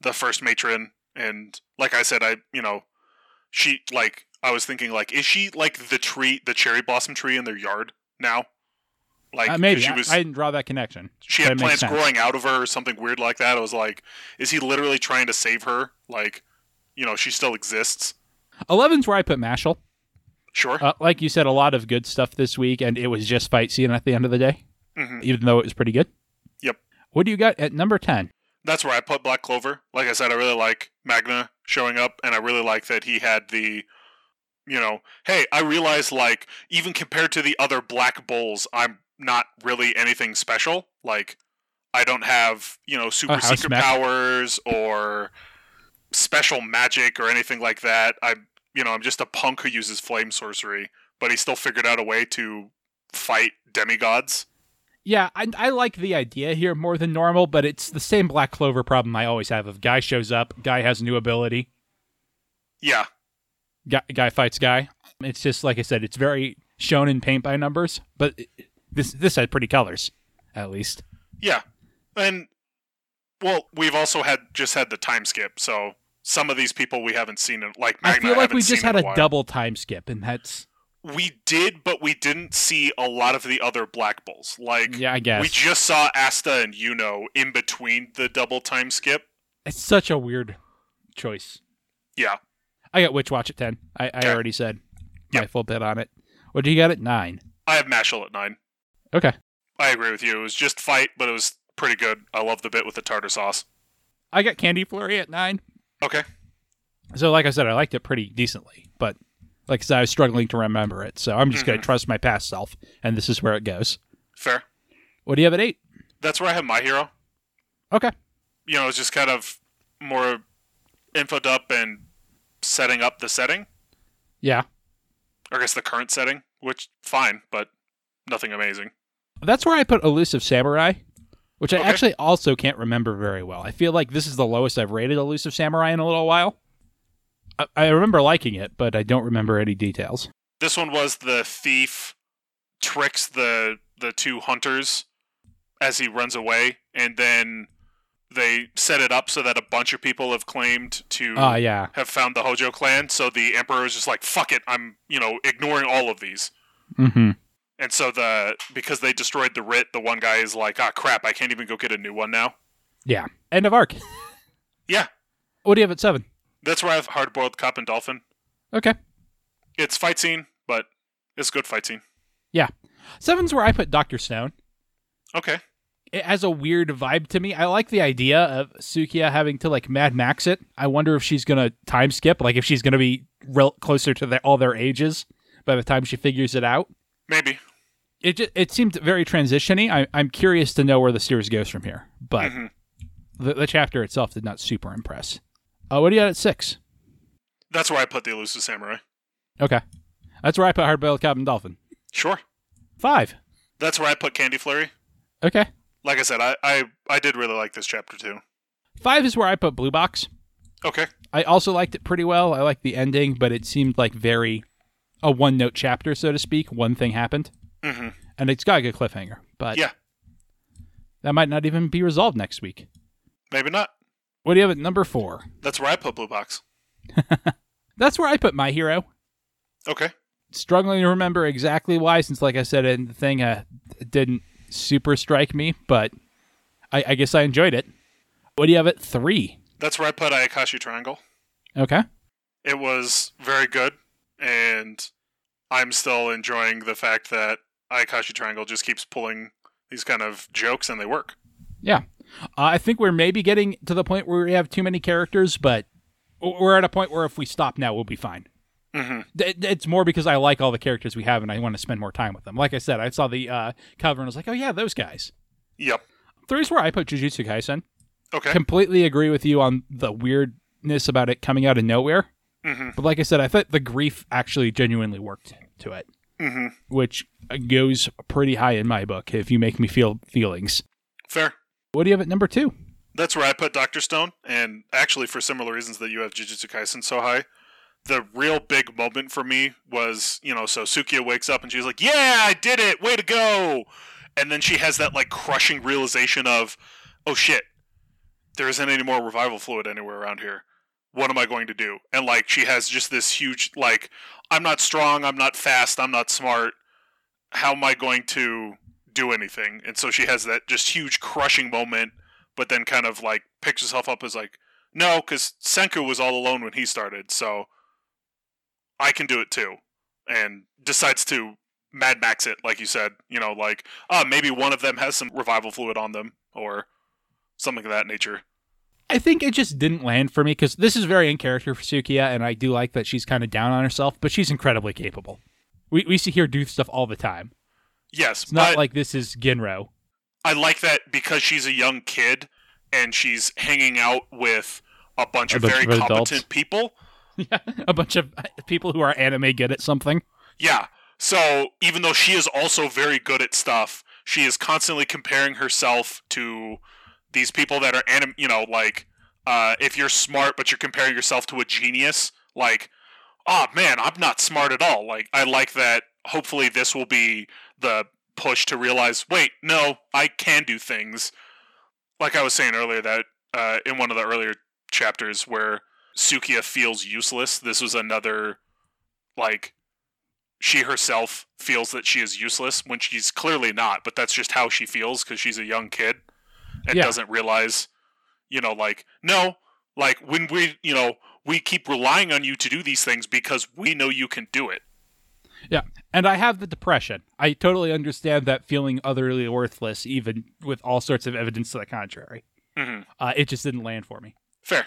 the first matron, and like I said, I you know she like I was thinking like is she like the tree, the cherry blossom tree in their yard now? Like Uh, maybe. she I- was I, didn't draw that connection. she had plants growing out of her or something weird like that. I was like, is he literally trying to save her? Like, you know, she still exists. 11's where I put Mashle. Sure. Uh, like you said, a lot of good stuff this week, and it was just fight scene at the end of the day, hmm even though it was pretty good. Yep. What do you got at number 10? That's where I put Black Clover. Like I said, I really like Magna showing up, and I really like that he had the, you know, hey, I realize like even compared to the other Black Bulls, I'm not really anything special. Like, I don't have you know super house secret mech. powers or special magic or anything like that. I, you know, I'm just a punk who uses flame sorcery, but he still figured out a way to fight demigods. Yeah, I, I like the idea here more than normal, but it's the same Black Clover problem I always have of guy shows up, guy has new ability, Yeah, guy, guy fights guy. It's just like I said, it's very shonen paint by numbers, but this this had pretty colors, at least. Yeah, and well, we've also had just had the time skip, so some of these people we haven't seen in like Magna. I feel like haven't we just had in a double time skip, and that's We did, but we didn't see a lot of the other Black Bulls. Like yeah, I guess we just saw Asta and Yuno in between the double time skip. it's such a weird choice. Yeah, I got Witch Watch at ten. I, I already said my Yep. full bit on it. What do you got at nine? I have Mashle at nine. Okay, I agree with you. It was just fight, but it was pretty good. I love the bit with the tartar sauce. I got Candy Flurry at nine. Okay, So, like I said, I liked it pretty decently, but like I said, I was struggling to remember it. So I'm just going Mhm. to trust my past self, and this is where it goes. fair. What do you have at eight? That's where I have my hero. Okay. You know, it's just kind of more info dump and setting up the setting. Yeah, or I guess the current setting, which fine, but nothing amazing. that's where I put Elusive Samurai, which I Okay. actually also can't remember very well. I feel like this is the lowest I've rated Elusive Samurai in a little while. I, I remember liking it, but I don't remember any details. This one was the thief tricks the the two hunters as he runs away, and then they set it up so that a bunch of people have claimed to Oh yeah. have found the Hojo clan. So the emperor is just like, "Fuck it, I'm you know ignoring all of these." Mm-hmm. And so the because they destroyed the writ, the one guy is like, "Ah, crap, I can't even go get a new one now." Yeah. End of arc. <laughs> Yeah, What do you have at seven? that's where I have Hardboiled Cop and Dolphin. Okay. It's fight scene, but it's a good fight scene. Yeah. Seven's where I put Doctor Stone. Okay. it has a weird vibe to me. I like the idea of Sukiya having to like Mad Max it. I wonder if she's gonna time skip, like if she's gonna be rel- closer to their, all their ages by the time she figures it out. Maybe. It just, it seemed very transitiony. I, I'm curious to know where the series goes from here, but Mhm. the, the chapter itself did not super impress. Uh, what do you got at six? That's where I put the elusive samurai. Okay, that's where I put Hardboiled Cop and Dolphin. Sure. Five. That's where I put Candy Flurry. Okay, Like I said, I, I, I did really like this chapter too. five is where I put Blue Box. Okay. I also liked it pretty well. I liked the ending, but it seemed like very a one note chapter, so to speak. One thing happened, hmm and it's got a good cliffhanger, but Yeah. that might not even be resolved next week. Maybe not. What do you have at number four? That's where I put Blue Box. <laughs> That's where I put My Hero. Okay. Struggling to remember exactly why, since, like I said, in the thing uh, didn't super strike me, but I, I guess I enjoyed it. What do you have at three? That's where I put Ayakashi Triangle. Okay. It was very good, and I'm still enjoying the fact that Ayakashi Triangle just keeps pulling these kind of jokes and they work. Yeah. Uh, I think we're maybe getting to the point where we have too many characters, but we're at a point where if we stop now, we'll be fine. hmm Th- It's more because I like all the characters we have and I want to spend more time with them. Like I said, I saw the uh, cover and I was like, oh, yeah, those guys. Yep. Three's where I put Jujutsu Kaisen. Okay. Completely agree with you on the weirdness about it coming out of nowhere. Hmm But like I said, I thought the grief actually genuinely worked to it, hmm which goes pretty high in my book if you make me feel feelings. Fair. What do you have at number two? That's where I put Doctor Stone, and actually for similar reasons that you have Jujutsu Kaisen so high. The real big moment for me was, you know, so Sukiya wakes up and she's like, "Yeah, I did it! Way to go!" And then she has that like crushing realization of, "Oh shit, there isn't any more revival fluid anywhere around here. What am I going to do?" And like she has just this huge like, "I'm not strong. I'm not fast. I'm not smart. How am I going to do anything?" And so she has that just huge crushing moment but then kind of like picks herself up as like, no, because Senku was all alone when he started, so I can do it too, and decides to Mad Max it, like you said. You know, like, ah, maybe one of them has some revival fluid on them, or something of that nature. I think it just didn't land for me because this is very in character for Sukiya, and I do like that she's kind of down on herself, but she's incredibly capable. We, we see her do stuff all the time. Yes, It's not like this is Ginro. I like that because she's a young kid and she's hanging out with a bunch A of bunch very of adults. competent people. <laughs> a bunch of people who are anime good at something. Yeah. So even though she is also very good at stuff, she is constantly comparing herself to these people that are anim. You know, like uh, if you're smart but you're comparing yourself to a genius, like, oh man, I'm not smart at all. Like I like that. Hopefully, this will be the push to realize, wait, no, I can do things. Like I was saying earlier, that uh, in one of the earlier chapters where Sukiya feels useless, this was another like she herself feels that she is useless when she's clearly not, but that's just how she feels because she's a young kid and Yeah. doesn't realize, you know, like, no, like when we, you know, we keep relying on you to do these things because we know you can do it. Yeah. And I have the depression. I totally understand that feeling utterly worthless, even with all sorts of evidence to the contrary. hmm Uh, it just didn't land for me. Fair.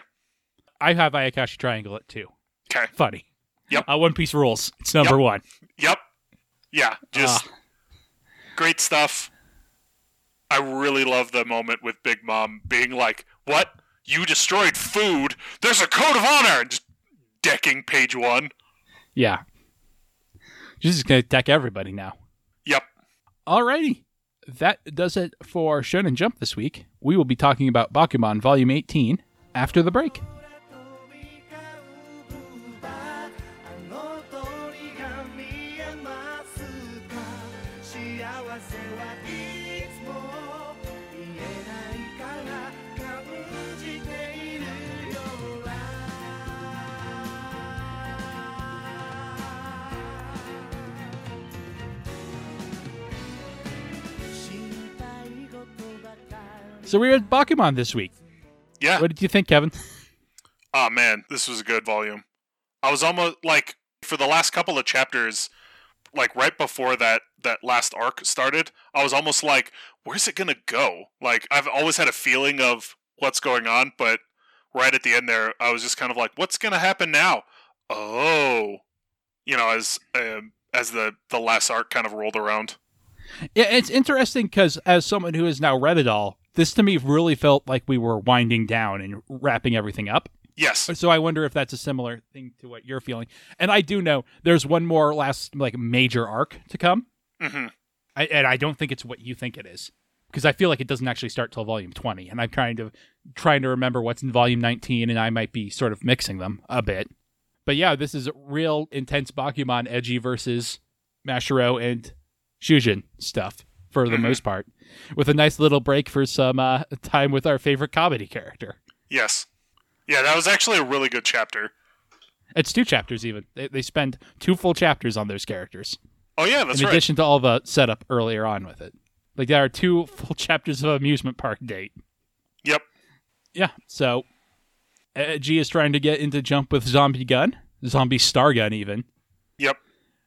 I have Ayakashi Triangle at two. Okay. Funny. Yep. Uh, One Piece rules. It's number Yep. one. Yep. Yeah. Just Ah. great stuff. I really love the moment with Big Mom being like, "What? You destroyed food? There's a code of honor!" And just decking page one. Yeah. She's just going to deck everybody now. Yep. Alrighty. That does it for Shonen Jump this week. We will be talking about Bakuman Volume 18 after the break. So we had Bakuman this week. Yeah. What did you think, Kevin? Oh man, this was a good volume. I was almost like for the last couple of chapters, like right before that that last arc started, I was almost like, where's it gonna go? Like I've always had a feeling of what's going on, but right at the end there, I was just kind of like, what's gonna happen now? Oh, you know, as um, as the the last arc kind of rolled around. Yeah, it's interesting because as someone who has now read it all, this to me really felt like we were winding down and wrapping everything up. Yes. So I wonder if that's a similar thing to what you're feeling. And I do know there's one more last like major arc to come. hmm I, and I don't think it's what you think it is because I feel like it doesn't actually start till volume 20 and I'm trying to trying to remember what's in volume 19 and I might be sort of mixing them a bit. But yeah, this is real intense Bakuman Eiji versus Mashiro and Shujin stuff for the Mhm. most part with a nice little break for some uh, time with our favorite comedy character. Yes. Yeah, that was actually a really good chapter. It's two chapters even. They, they spend two full chapters on those characters. Oh yeah, that's right. in right. addition to all the setup earlier on with it. Like there are two <laughs> full chapters of amusement park date. Yep. Yeah, so uh, G is trying to get into jump with Zombie Gun, Zombie Star Gun even, Yep.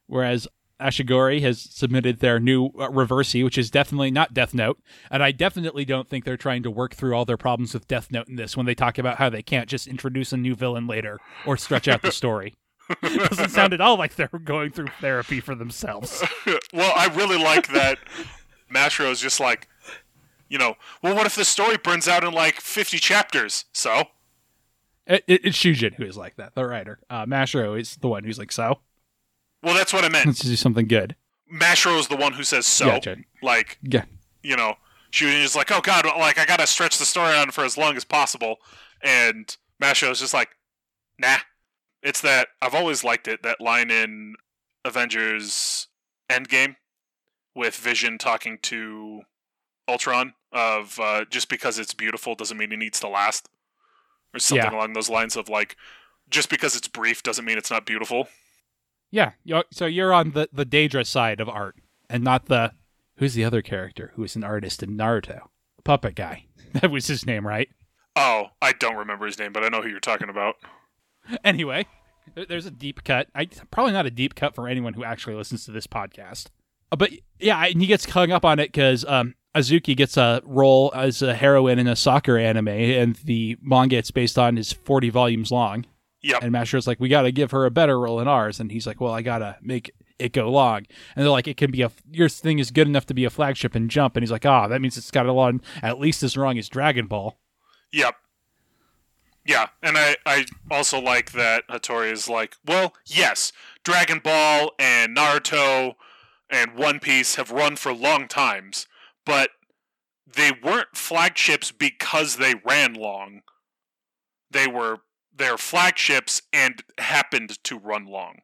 whereas Ashirogi has submitted their new uh, Reversi, which is definitely not Death Note, and I definitely don't think they're trying to work through all their problems with Death Note in this when they talk about how they can't just introduce a new villain later or stretch out the story. It doesn't sound at all like they're going through therapy for themselves. <laughs> well, I really like that Mashiro is just like, you know, well, what if the story burns out in like 50 chapters? So, It, it, it's Shujin who is like that, the writer. Uh, Mashiro is the one who's like, so well, that's what I meant. let's do something good. Mashiro is the one who says so. Gotcha. Like, Yeah, you know, Shujin is like, oh god, like I gotta stretch the story on for as long as possible, and Mashiro is just like, nah. It's that I've always liked it. That line in Avengers Endgame with Vision talking to Ultron of uh, just because it's beautiful doesn't mean it needs to last, or something Yeah. along those lines of like, just because it's brief doesn't mean it's not beautiful. Yeah. So you're on the the Deidara side of art, and not the who's the other character who is an artist in Naruto, puppet guy. <laughs> That was his name, right? Oh, I don't remember his name, but I know who you're talking about. Anyway, there's a deep cut. I probably not a deep cut for anyone who actually listens to this podcast. Uh, But yeah, and he gets hung up on it because um, Azuki gets a role as a heroine in a soccer anime, and the manga it's based on is 40 volumes long. Yep. And Mashiro's like, we got to give her a better role in ours, and he's like, well, I gotta make it go long. And they're like, it can be a your thing is good enough to be a flagship and jump, and he's like, ah, that means it's got a long at least as long as Dragon Ball. Yep. Yeah, and I, I also like that Hattori is like, well, yes, Dragon Ball and Naruto and One Piece have run for long times, but they weren't flagships because they ran long. They were their flagships and happened to run long.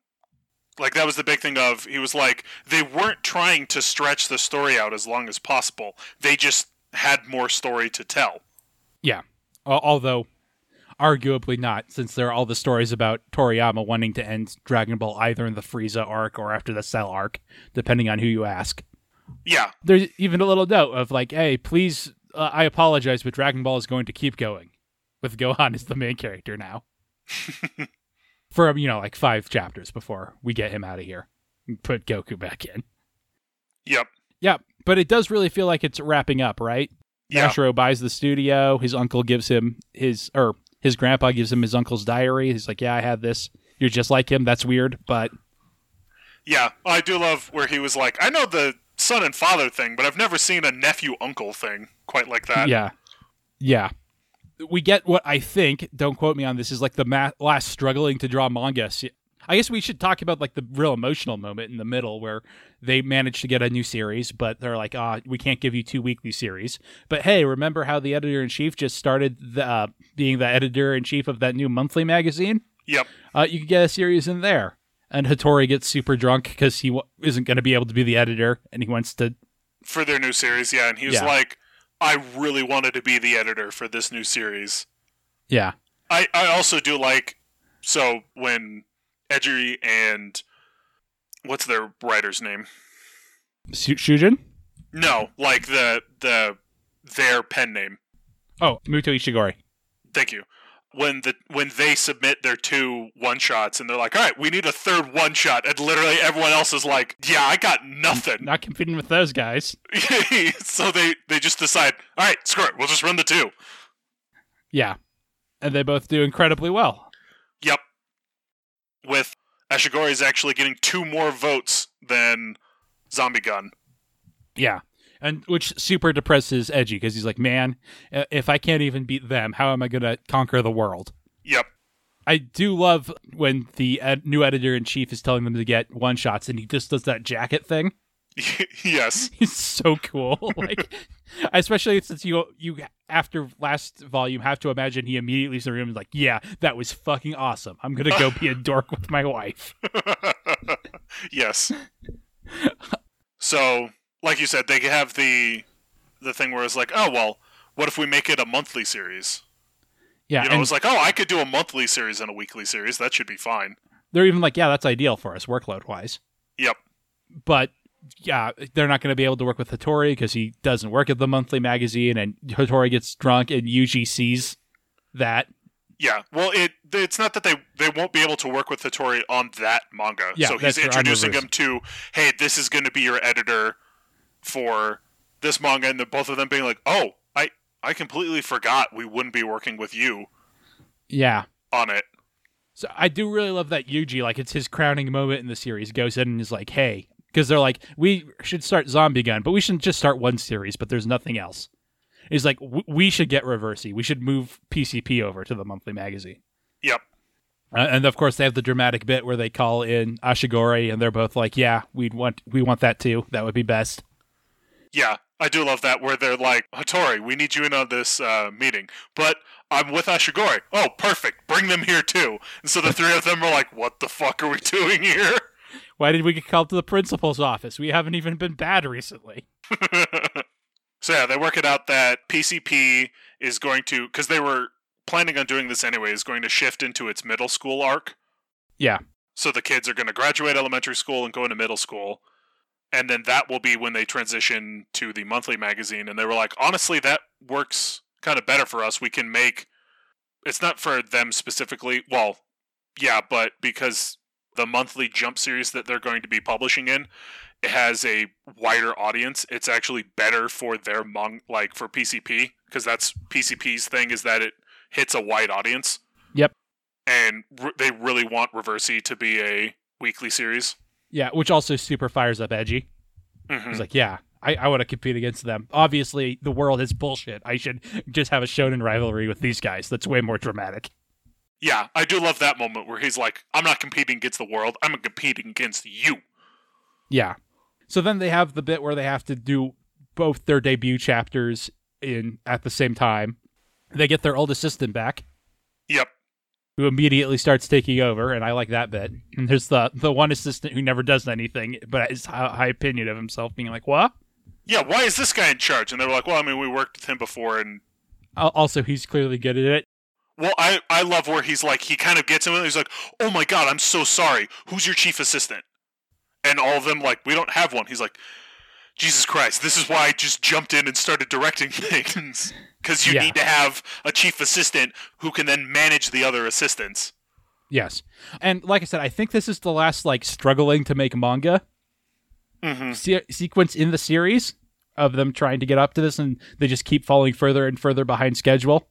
Like that was the big thing of he was like they weren't trying to stretch the story out as long as possible. They just had more story to tell. Yeah. Although, arguably not, since there are all the stories about Toriyama wanting to end Dragon Ball either in the Frieza arc or after the Cell arc, depending on who you ask. Yeah, There's even a little note of like, hey, please, uh, I apologize, but Dragon Ball is going to keep going, with Gohan as the main character now. <laughs> For, you know, like five chapters before we get him out of here and put Goku back in. Yep. Yep. but it does really feel like it's wrapping up, right? Yeah. Mashiro buys the studio. His uncle gives him his, or his grandpa gives him his uncle's diary. He's like, "Yeah, I have this. You're just like him. That's weird, but Yeah. I do love where he was like, I know the son and father thing, but I've never seen a nephew uncle thing quite like that. yeah, yeah." We get what I think. Don't quote me on this. Is like the ma- last struggling to draw manga. I guess we should talk about like the real emotional moment in the middle where they managed to get a new series, but they're like, "Ah, we can't give you two weekly series." But hey, remember how the editor in chief just started the, uh, being the editor in chief of that new monthly magazine? Yep. uh, you could get a series in there. And Hattori gets super drunk because he w- isn't going to be able to be the editor, and he wants to. For their new series, yeah. And he was Yeah. like, I really wanted to be the editor for this new series. Yeah, I, I also do like so when Edgery and what's their writer's name? Shujin. No, like the the their pen name. Oh, Muto Ashirogi. Thank you. When the when they submit their two one shots and they're like, all right, we need a third one shot, and literally everyone else is like, yeah, I got nothing. Not competing with those guys. <laughs> so they they just decide, all right, screw it, we'll just run the two. Yeah. And they both do incredibly well. Yep. With Ashirogi's actually getting two more votes than Zombie Gun. Yeah. And which super depresses Eiji because he's like, man, uh, if I can't even beat them, how am I going to conquer the world? Yep. I do love when the ed- new editor in chief is telling them to get one shots and he just does that jacket thing. <laughs> <laughs> yes. He's so cool. <laughs> like, especially since you you after last volume have to imagine he immediately leaves the room and is like, yeah, that was fucking awesome. I'm gonna go be a dork with my wife. yes. So, like you said, they have the the thing where it's like, oh well, what if we make it a monthly series? Yeah, You know, and it's like, oh, I could do a monthly series and a weekly series. That should be fine. they're even like, yeah, that's ideal for us workload wise. Yep. But yeah, they're not going to be able to work with Hattori because he doesn't work at the monthly magazine, and Hattori gets drunk and Yuji sees that. Yeah. Well, it it's not that they they won't be able to work with Hattori on that manga. Yeah, so he's introducing him to, hey, this is going to be your editor for this manga, and the both of them being like, oh, I I completely forgot we wouldn't be working with you Yeah. on it. So I do really love that Yuji, like it's his crowning moment in the series, goes in and is like, hey, because they're like, we should start Zombie Gun, but we shouldn't just start one series, but there's nothing else. He's like, "W- we should get Reversi. We should move PCP over to the monthly magazine. Yep. Uh, and of course, they have the dramatic bit where they call in Ashirogi, and they're both like, "Yeah, we'd want we want that too. That would be best." Yeah, I do love that where they're like, Hattori, we need you in on this uh, meeting, but I'm with Ashirogi. Oh, perfect. Bring them here too. And so the three of them are like, what the fuck are we <laughs> doing here? Why did we get called to the principal's office? We haven't even been bad recently. <laughs> so yeah, they work it out that PCP is going to, because they were planning on doing this anyway, is going to shift into its middle school arc. Yeah, So the kids are going to graduate elementary school and go into middle school. And then that will be when they transition to the monthly magazine. And they were like, honestly, that works kind of better for us. We can make it's not for them specifically. Well, yeah, but because the monthly jump series that they're going to be publishing in it has a wider audience. It's actually better for their mong like for PCP because that's PCP's thing is that it hits a wide audience Yep. and r- they really want Reversi to be a weekly series. Yeah, which also super fires up Eiji. Mhm. He's like, "Yeah, I, I want to compete against them. Obviously, the world is bullshit. I should just have a shonen rivalry with these guys. That's way more dramatic." Yeah, I do love that moment where he's like, "I'm not competing against the world. I'm competing against you." Yeah. So then they have the bit where they have to do both their debut chapters in at the same time. They get their old assistant back, Yep. Who immediately starts taking over, and I like that bit. And there's the the one assistant who never does anything, but is high, high opinion of himself, being like, "What?" Yeah, why is this guy in charge? And they were like, "Well, I mean, we worked with him before, and Also, he's clearly good at it. well, I I love where he's like, he kind of gets him, and he's like, "Oh my god, I'm so sorry. Who's your chief assistant?" And all of them like, "We don't have one." He's like, "Jesus Christ, this is why I just jumped in and started directing <laughs> things." Because you Yeah. need to have a chief assistant who can then manage the other assistants. Yes, and like I said, I think this is the last like struggling to make manga Mm-hmm. se- sequence in the series of them trying to get up to this, and they just keep falling further and further behind schedule.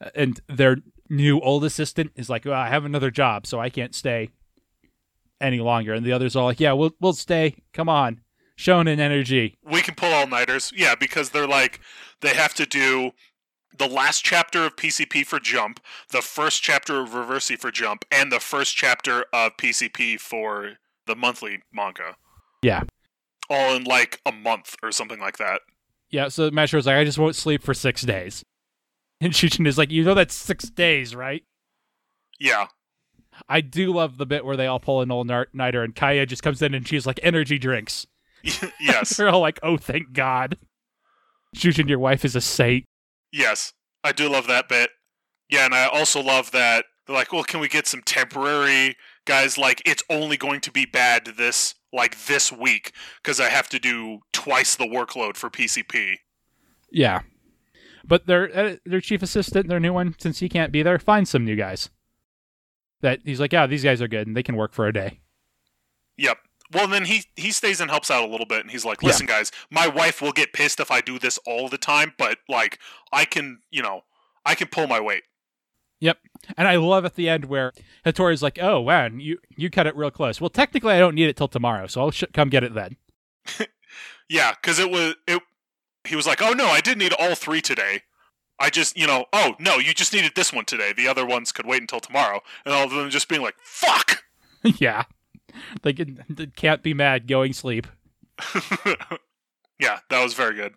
Uh, And their new old assistant is like, well, "I have another job, so I can't stay any longer." And the others are like, "Yeah, we'll we'll stay. Come on, shonen energy." we can pull all nighters. Yeah, because they're like they have to do the last chapter of PCP for Jump, the first chapter of Reversi for Jump, and the first chapter of PCP for the monthly manga. Yeah. All in like a month or something like that. Yeah, so Mashiro's like, "I just won't sleep for six days," <laughs> and Shujin is like, "You know that's six days, right?" Yeah. I do love the bit where they all pull an old nighter, and Kaya just comes in and she's like, "Energy drinks." <laughs> yes. <laughs> They're all like, "Oh, thank God." Shujin, your wife is a saint. Yes. I do love that bit. Yeah, and I also love that they're like, well, can we get some temporary guys like it's only going to be bad this like this week because I have to do twice the workload for PCP. Yeah. But their uh, their chief assistant, their new one, since he can't be there, find some new guys. That he's like, yeah, these guys are good and they can work for a day. Yep. Well, then he he stays and helps out a little bit, and he's like, Yeah. "Listen, guys, my wife will get pissed if I do this all the time, but like, I can, you know, I can pull my weight." Yep. And I love at the end where Hattori's like, oh, wow, you, you cut it real close. Well, technically, I don't need it till tomorrow, so I'll sh- come get it then. <laughs> Yeah, because it was it. He was like, "Oh no, I did need all three today. I just, you know, oh no, you just needed this one today. The other ones could wait until tomorrow." And all of them just being like, "Fuck." <laughs> yeah. <laughs> They, can, they can't be mad going sleep. <laughs> yeah, that was very good.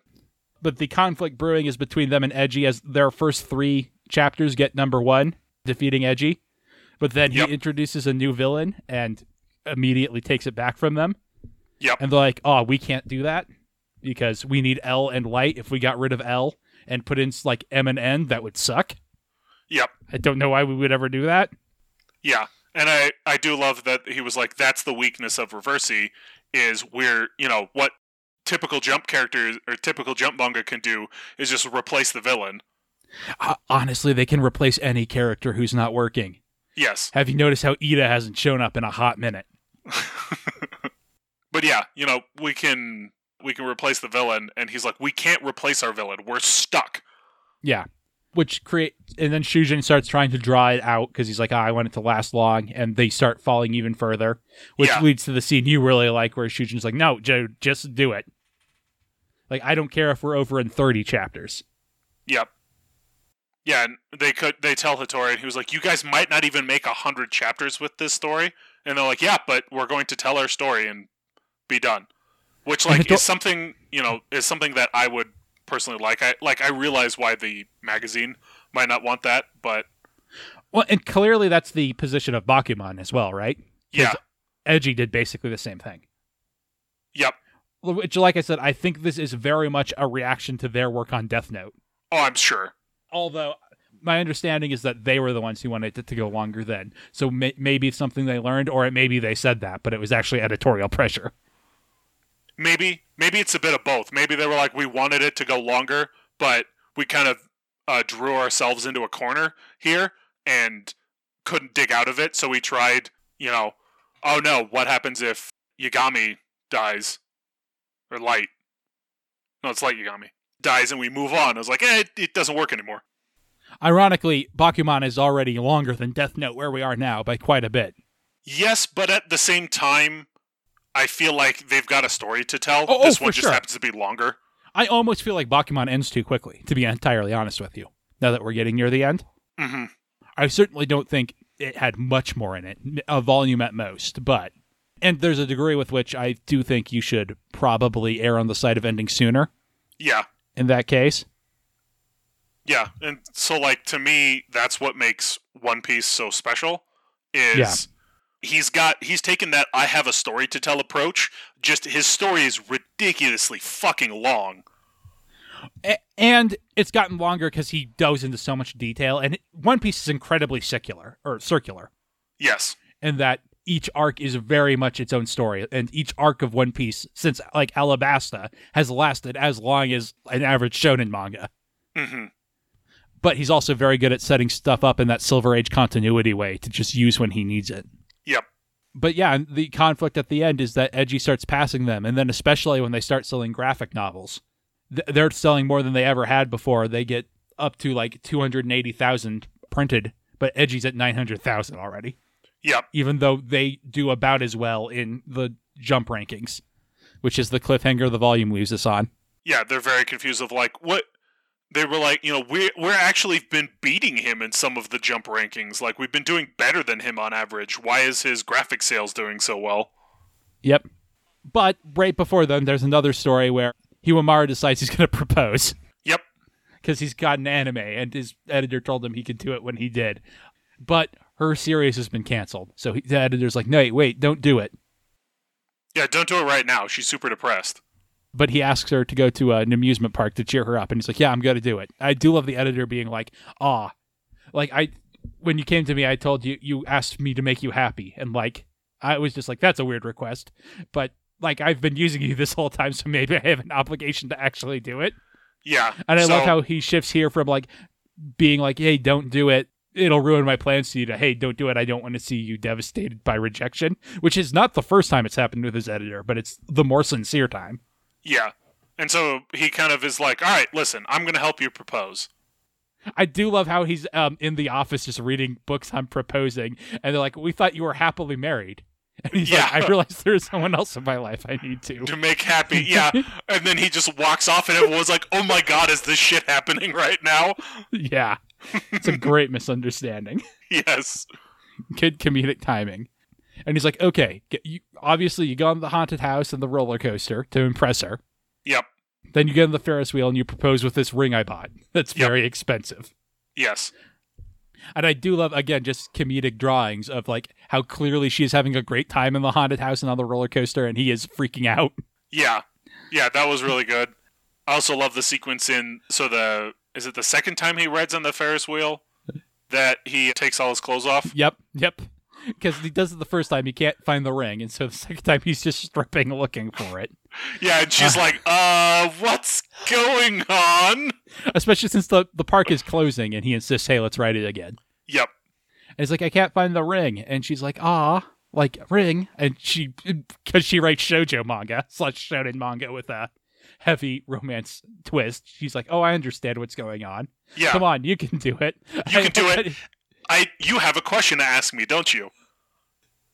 But the conflict brewing is between them and Eiji as their first three chapters get number one, defeating Eiji. But then Yep. he introduces a new villain and immediately takes it back from them. Yep. And they're like, oh, we can't do that because we need L and light. If we got rid of L and put in like M and N, that would suck. Yep. I don't know why we would ever do that. Yeah, and I I do love that he was like, "That's the weakness of Reversi is we're you know what." Typical jump characters or typical jump manga can do is just replace the villain. Uh, honestly, they can replace any character who's not working. Yes, Have you noticed how Ida hasn't shown up in a hot minute? <laughs> but yeah, you know we can we can replace the villain, and he's like, we can't replace our villain. We're stuck. Yeah. Which create and then Shujin starts trying to draw it out because he's like, oh, I want it to last long, and they start falling even further, which Yeah. leads to the scene you really like where Shujin's like, no, Joe, just do it. Like, I don't care if we're over in thirty chapters. Yep. Yeah, and they could they tell Hattori, and he was like, "You guys might not even make a hundred chapters with this story." And they're like, "Yeah, but we're going to tell our story and be done." Which like is something you know is something that I would personally like. I like I realize why the magazine might not want that, but Well, and clearly that's the position of Bakuman as well, right? yeah, Eiji did basically the same thing. yep. Which, like I said, I think this is very much a reaction to their work on Death Note. Oh, I'm sure. although my understanding is that they were the ones who wanted it to go longer then so may- maybe it's something they learned or it, maybe they said that but it was actually editorial <laughs> pressure Maybe maybe it's a bit of both. Maybe they were like, we wanted it to go longer, but we kind of uh, drew ourselves into a corner here and couldn't dig out of it. So we tried, you know, oh no, what happens if Yagami dies or Light? No, it's Light Yagami dies, and we move on. I was like, eh, it, it doesn't work anymore. ironically bakuman is already longer than death note where we are now by quite a bit Yes, but at the same time, I feel like they've got a story to tell. Oh, oh, this for one just sure. happens to be longer. i almost feel like bakuman ends too quickly to be entirely honest with you now that we're getting near the end hmm i certainly don't think it had much more in it a volume at most but and there's a degree with which i do think you should probably err on the side of ending sooner Yeah, in that case Yeah, and so like to me, that's what makes One Piece so special. Is Yeah. He's got he's taken that I have a story to tell approach. Just his story is ridiculously fucking long. And it's gotten longer because he goes into so much detail and one piece is incredibly secular or circular. Yes, And that each arc is very much its own story and each arc of one piece since like alabasta has lasted as long as an average shonen manga. Hmm but he's also very good at setting stuff up in that silver age continuity way to just use when he needs it yep, but yeah and the conflict at the end is that Eiji starts passing them and then especially when they start selling graphic novels. Th- they're selling more than they ever had before. They get up to like 280000 printed but Eiji's at 900000 already. Yep, even though they do about as well in the jump rankings which is the cliffhanger the volume leaves us on. Yeah. They're very confused of like what they were like. You know, we we're actually been beating him in some of the jump rankings. Like we've been doing better than him on average. Why is his graphic sales doing so well? yep but right before then there's another story where Hiramaru decides he's going <laughs> to propose Yep, because he's got an anime and his editor told him he could do it when he did. But her series has been canceled. So he, the editor's like, no, wait, wait, don't do it. yeah. Don't do it right now. She's super depressed. But he asks her to go to uh, an amusement park to cheer her up. And he's like, yeah, I'm going to do it. I do love the editor being like, ah. Like, I, when you came to me, I told you, you asked me to make you happy. And like, I was just like, that's a weird request. But like, I've been using you this whole time, so maybe I have an obligation to actually do it. Yeah. And I so, love how he shifts here from like being like, "Hey, don't do it. It'll ruin my plans to you." To "Hey, don't do it. I don't want to see you devastated by rejection." Which is not the first time it's happened with his editor, but it's the more sincere time. Yeah. And so he kind of is like, all right, listen, I'm going to help you propose. I do love how he's um in the office just reading books on proposing, and they're like, "We thought you were happily married," <laughs> and he's like, Yeah. "I realized there's someone else in my life I need to." to make happy. Yeah. <laughs> and then he just walks off, and everyone's like, oh my God, is this shit happening right now? yeah, it's a great misunderstanding. <laughs> Yes. Kid comedic timing, and he's like, "Okay, get, you obviously you go on the haunted house and the roller coaster to impress her." Yep. Then you get on the Ferris wheel and you propose with this ring I bought. <laughs> That's Yep. very expensive. Yes. And I do love again just comedic drawings of like how clearly she's having a great time in the haunted house and on the roller coaster and he is freaking out. <laughs> Yeah. Yeah, that was really good. I also love the sequence in so the is it the second time he rides on the Ferris wheel that he takes all his clothes off? Yep, yep. Because he does it the first time, he can't find the ring, and so the second time he's just stripping looking for it. Yeah, and she's like, "Uh, what's going on?" Especially since the, the park is closing and he insists, hey, let's ride it again. Yep. And he's like, I can't find the ring. And she's like, ah, like, ring. And she, <laughs> because she writes shoujo manga, slash shonen manga with a heavy romance twist, she's like, oh, I understand what's going on. Yeah. Come on, you can do it. You can do <laughs> it. I you have a question to ask me, don't you?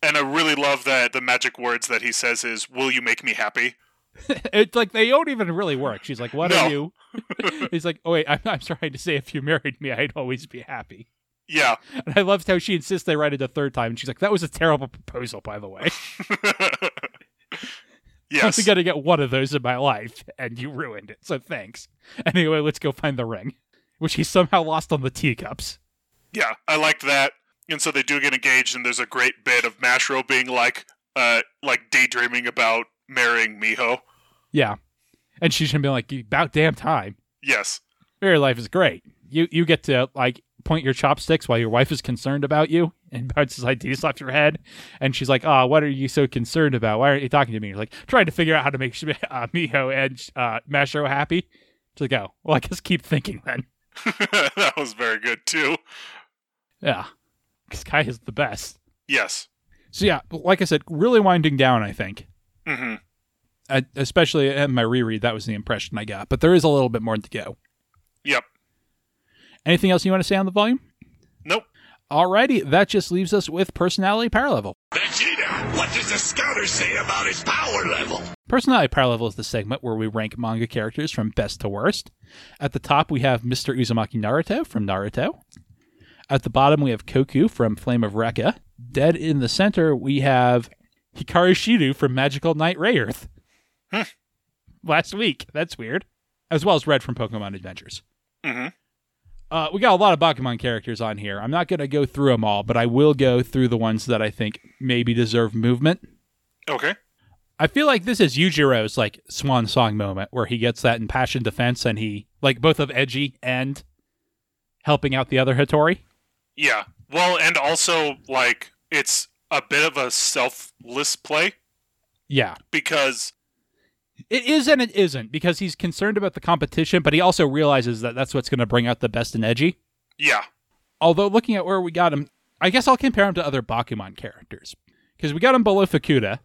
And I really love that the magic words that he says is, "Will you make me happy?" <laughs> it's like they don't even really work. She's like, "What No. are you?" <laughs> He's like, "Oh wait, I'm, I'm trying to say if you married me, I'd always be happy." Yeah. And I loved how she insists they write it a third time, and she's like, "That was a terrible proposal, by the way. <laughs> yes. I'm gonna get one of those in my life, and you ruined it. So thanks." Anyway, let's go find the ring, which he somehow lost on the teacups. Yeah, I liked that. And so they do get engaged, and there's a great bit of Mashiro being like, uh, like daydreaming about marrying Miho. Yeah, and she's gonna be like, "About damn time." Yes. Married life is great. You you get to like point your chopsticks while your wife is concerned about you and <laughs> bounces ideas off your head. And she's like, "Oh, what are you so concerned about? Why aren't you talking to me?" You're like, trying to figure out how to make uh, <laughs> Miho and uh, Mashiro happy. She's like, "Oh, well, I guess keep thinking then." <laughs> that was very good too. Yeah, because Kai is the best. Yes. So yeah, like I said, really winding down. I think, hmm uh, especially in my reread, that was the impression I got. But there is a little bit more to go. Yep. Anything else you want to say on the volume? Nope. Alrighty, that just leaves us with personality power level. Vegeta, what does the scouter say about his power level? Personality Power Level is the segment where we rank manga characters from best to worst. At the top, we have Mr. Uzumaki Naruto from Naruto. At the bottom, we have Koku from Flame of Rekka. Dead in the center, we have Hikaru Shidou from Magical Knight Rayearth. Last week. That's weird. As well as Red from Pokemon Adventures. hmm Uh, we got a lot of Pokemon characters on here. I'm not going to go through them all, but I will go through the ones that I think maybe deserve movement. Okay. I feel like this is Yujiro's like swan song moment where he gets that impassioned defense and he like both of Eiji and helping out the other Hattori. Yeah. Well, and also like it's a bit of a selfless play Yeah. because It is and it isn't because he's concerned about the competition, but he also realizes that that's what's going to bring out the best in Eiji. yeah, Although looking at where we got him, I guess I'll compare him to other Bakuman characters because we got him below Fukuda.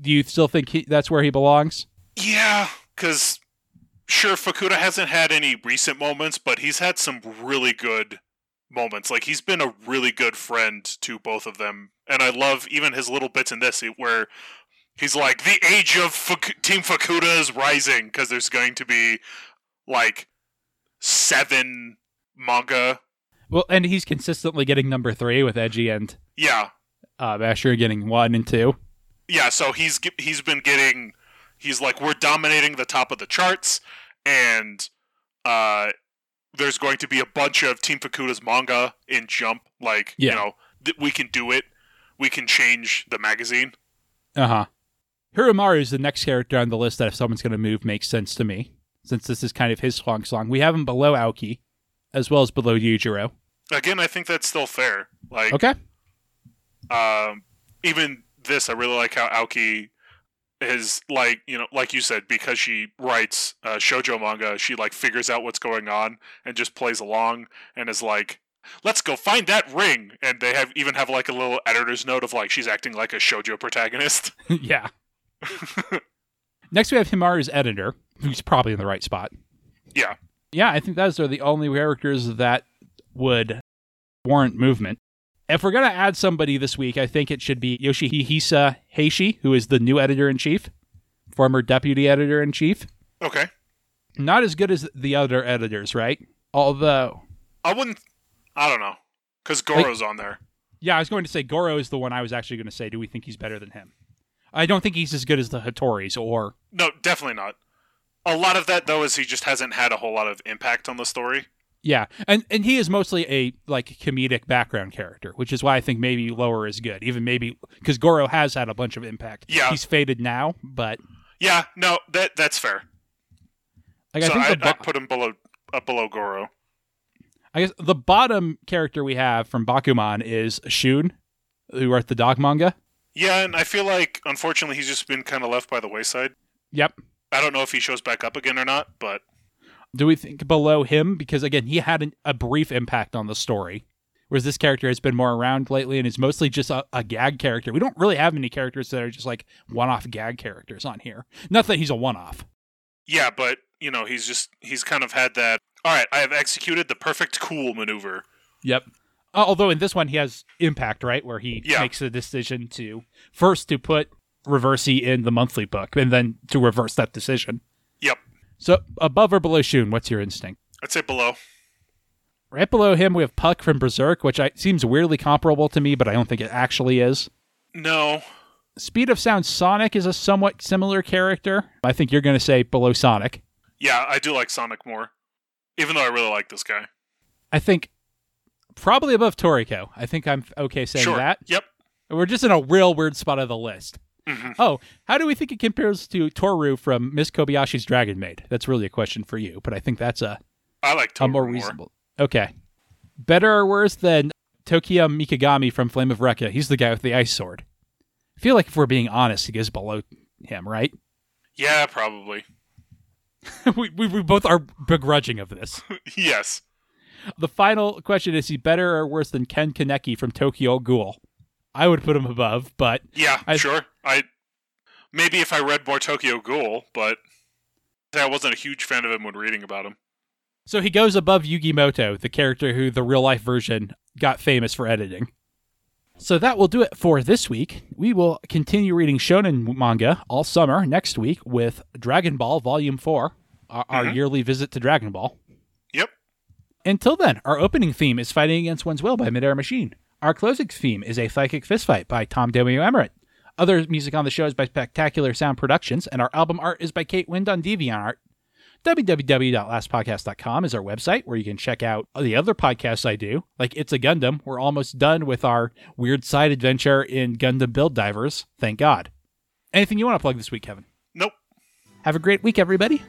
Do you still think he, that's where he belongs? yeah, because sure Fukuda hasn't had any recent moments, but he's had some really good moments. Like he's been a really good friend to both of them, and I love even his little bits in this where he's like, "The age of Fuk- Team Fukuda is rising," because there's going to be like seven manga. Well, and he's consistently getting number three with Eiji and Yeah, uh, Basher getting one and two. yeah so he's he's been getting he's like we're dominating the top of the charts and uh there's going to be a bunch of team fukuda's manga in jump like Yeah. you know th- we can do it we can change the magazine Uh huh. Hiramaru is the next character on the list that if someone's going to move makes sense to me, since this is kind of his song song. We have him below Aoki, as well as below Yujiro. again i think that's still fair like Okay. um even this i really like how aoki is like you know like you said because she writes uh, shojo manga she like figures out what's going on and just plays along and is like let's go find that ring and they have even have like a little editor's note of like she's acting like a shojo protagonist <laughs> yeah. Next, we have Himaru's editor, who's probably in the right spot. yeah Yeah, I think those are the only characters that would warrant movement. If we're going to add somebody this week, I think it should be Yoshihisa Heishi, who is the new editor in chief, former deputy editor in chief. okay Not as good as the other editors, right? Although, i wouldn't i don't know because goro's on there yeah, I was going to say Goro is the one I was actually going to say. Do we think he's better than him? I don't think he's as good as the Hattoris or no definitely not a lot of that though is he just hasn't had a whole lot of impact on the story Yeah, and and he is mostly a like comedic background character, which is why I think maybe lower is good. Even maybe because Goro has had a bunch of impact. Yeah. he's faded now, but yeah no that that's fair like so I think I, the bo- I'd put him below up below goro I guess the bottom character we have from Bakuman is Shun, who wrote the dog manga. Yeah, and I feel like unfortunately he's just been kind of left by the wayside. Yep. I don't know if he shows back up again or not, but Do we think below him because again he had an, a brief impact on the story, whereas this character has been more around lately and is mostly just a, a gag character. We don't really have many characters that are just like one-off gag characters on here. Not that he's a one-off. yeah, but you know he's just he's kind of had that. All right, I have executed the perfect cool maneuver. Yep. Uh, although in this one he has impact, right, where he Yeah. makes the decision to first to put Reversi in the monthly book and then to reverse that decision. Yep, So above or below Shun, what's your instinct? I'd say below. Right below him, we have Puck from Berserk, which I, seems weirdly comparable to me, but I don't think it actually is. No, Speed of Sound Sonic is a somewhat similar character. I think you're going to say below Sonic. yeah, I do like Sonic more, even though I really like this guy. I think probably above Toriko. I think I'm okay saying sure. that. Yep. We're just in a real weird spot of the list. Mhm. Oh, how do we think it compares to Toru from Miss Kobayashi's Dragon Maid? That's really a question for you, but I think that's a, I like a Toru more more. reasonable. Okay. Better or worse than Tokiya Mikagami from Flame of Recca? He's the guy with the ice sword. I feel like if we're being honest, he goes below him, right? Yeah, probably. <laughs> we, we, we both are begrudging of this. <laughs> yes. The final question is he better or worse than Ken Kaneki from Tokyo Ghoul? I would put him above, but Yeah, I- sure. I maybe if I read more Tokyo Ghoul, but I wasn't a huge fan of him when reading about him. so he goes above Yugi Moto, the character who the real life version got famous for editing. So that will do it for this week. We will continue reading shonen manga all summer next week with Dragon Ball Volume 4, our, our Mhm. yearly visit to Dragon Ball. Yep. Until then, our opening theme is Fighting Against One's Will by Midair Machine. Our closing theme is A Psychic Fistfight by Tom W. Emmerich. Other music on the show is by Spectacular Sound Productions, and our album art is by Kate Wind on DeviantArt. www.lastpodcast.com is our website where you can check out the other podcasts I do, like It's a Gundam. We're almost done with our weird side adventure in Gundam Build Divers. Thank God. Anything you want to plug this week, Kevin? Nope. Have a great week, everybody.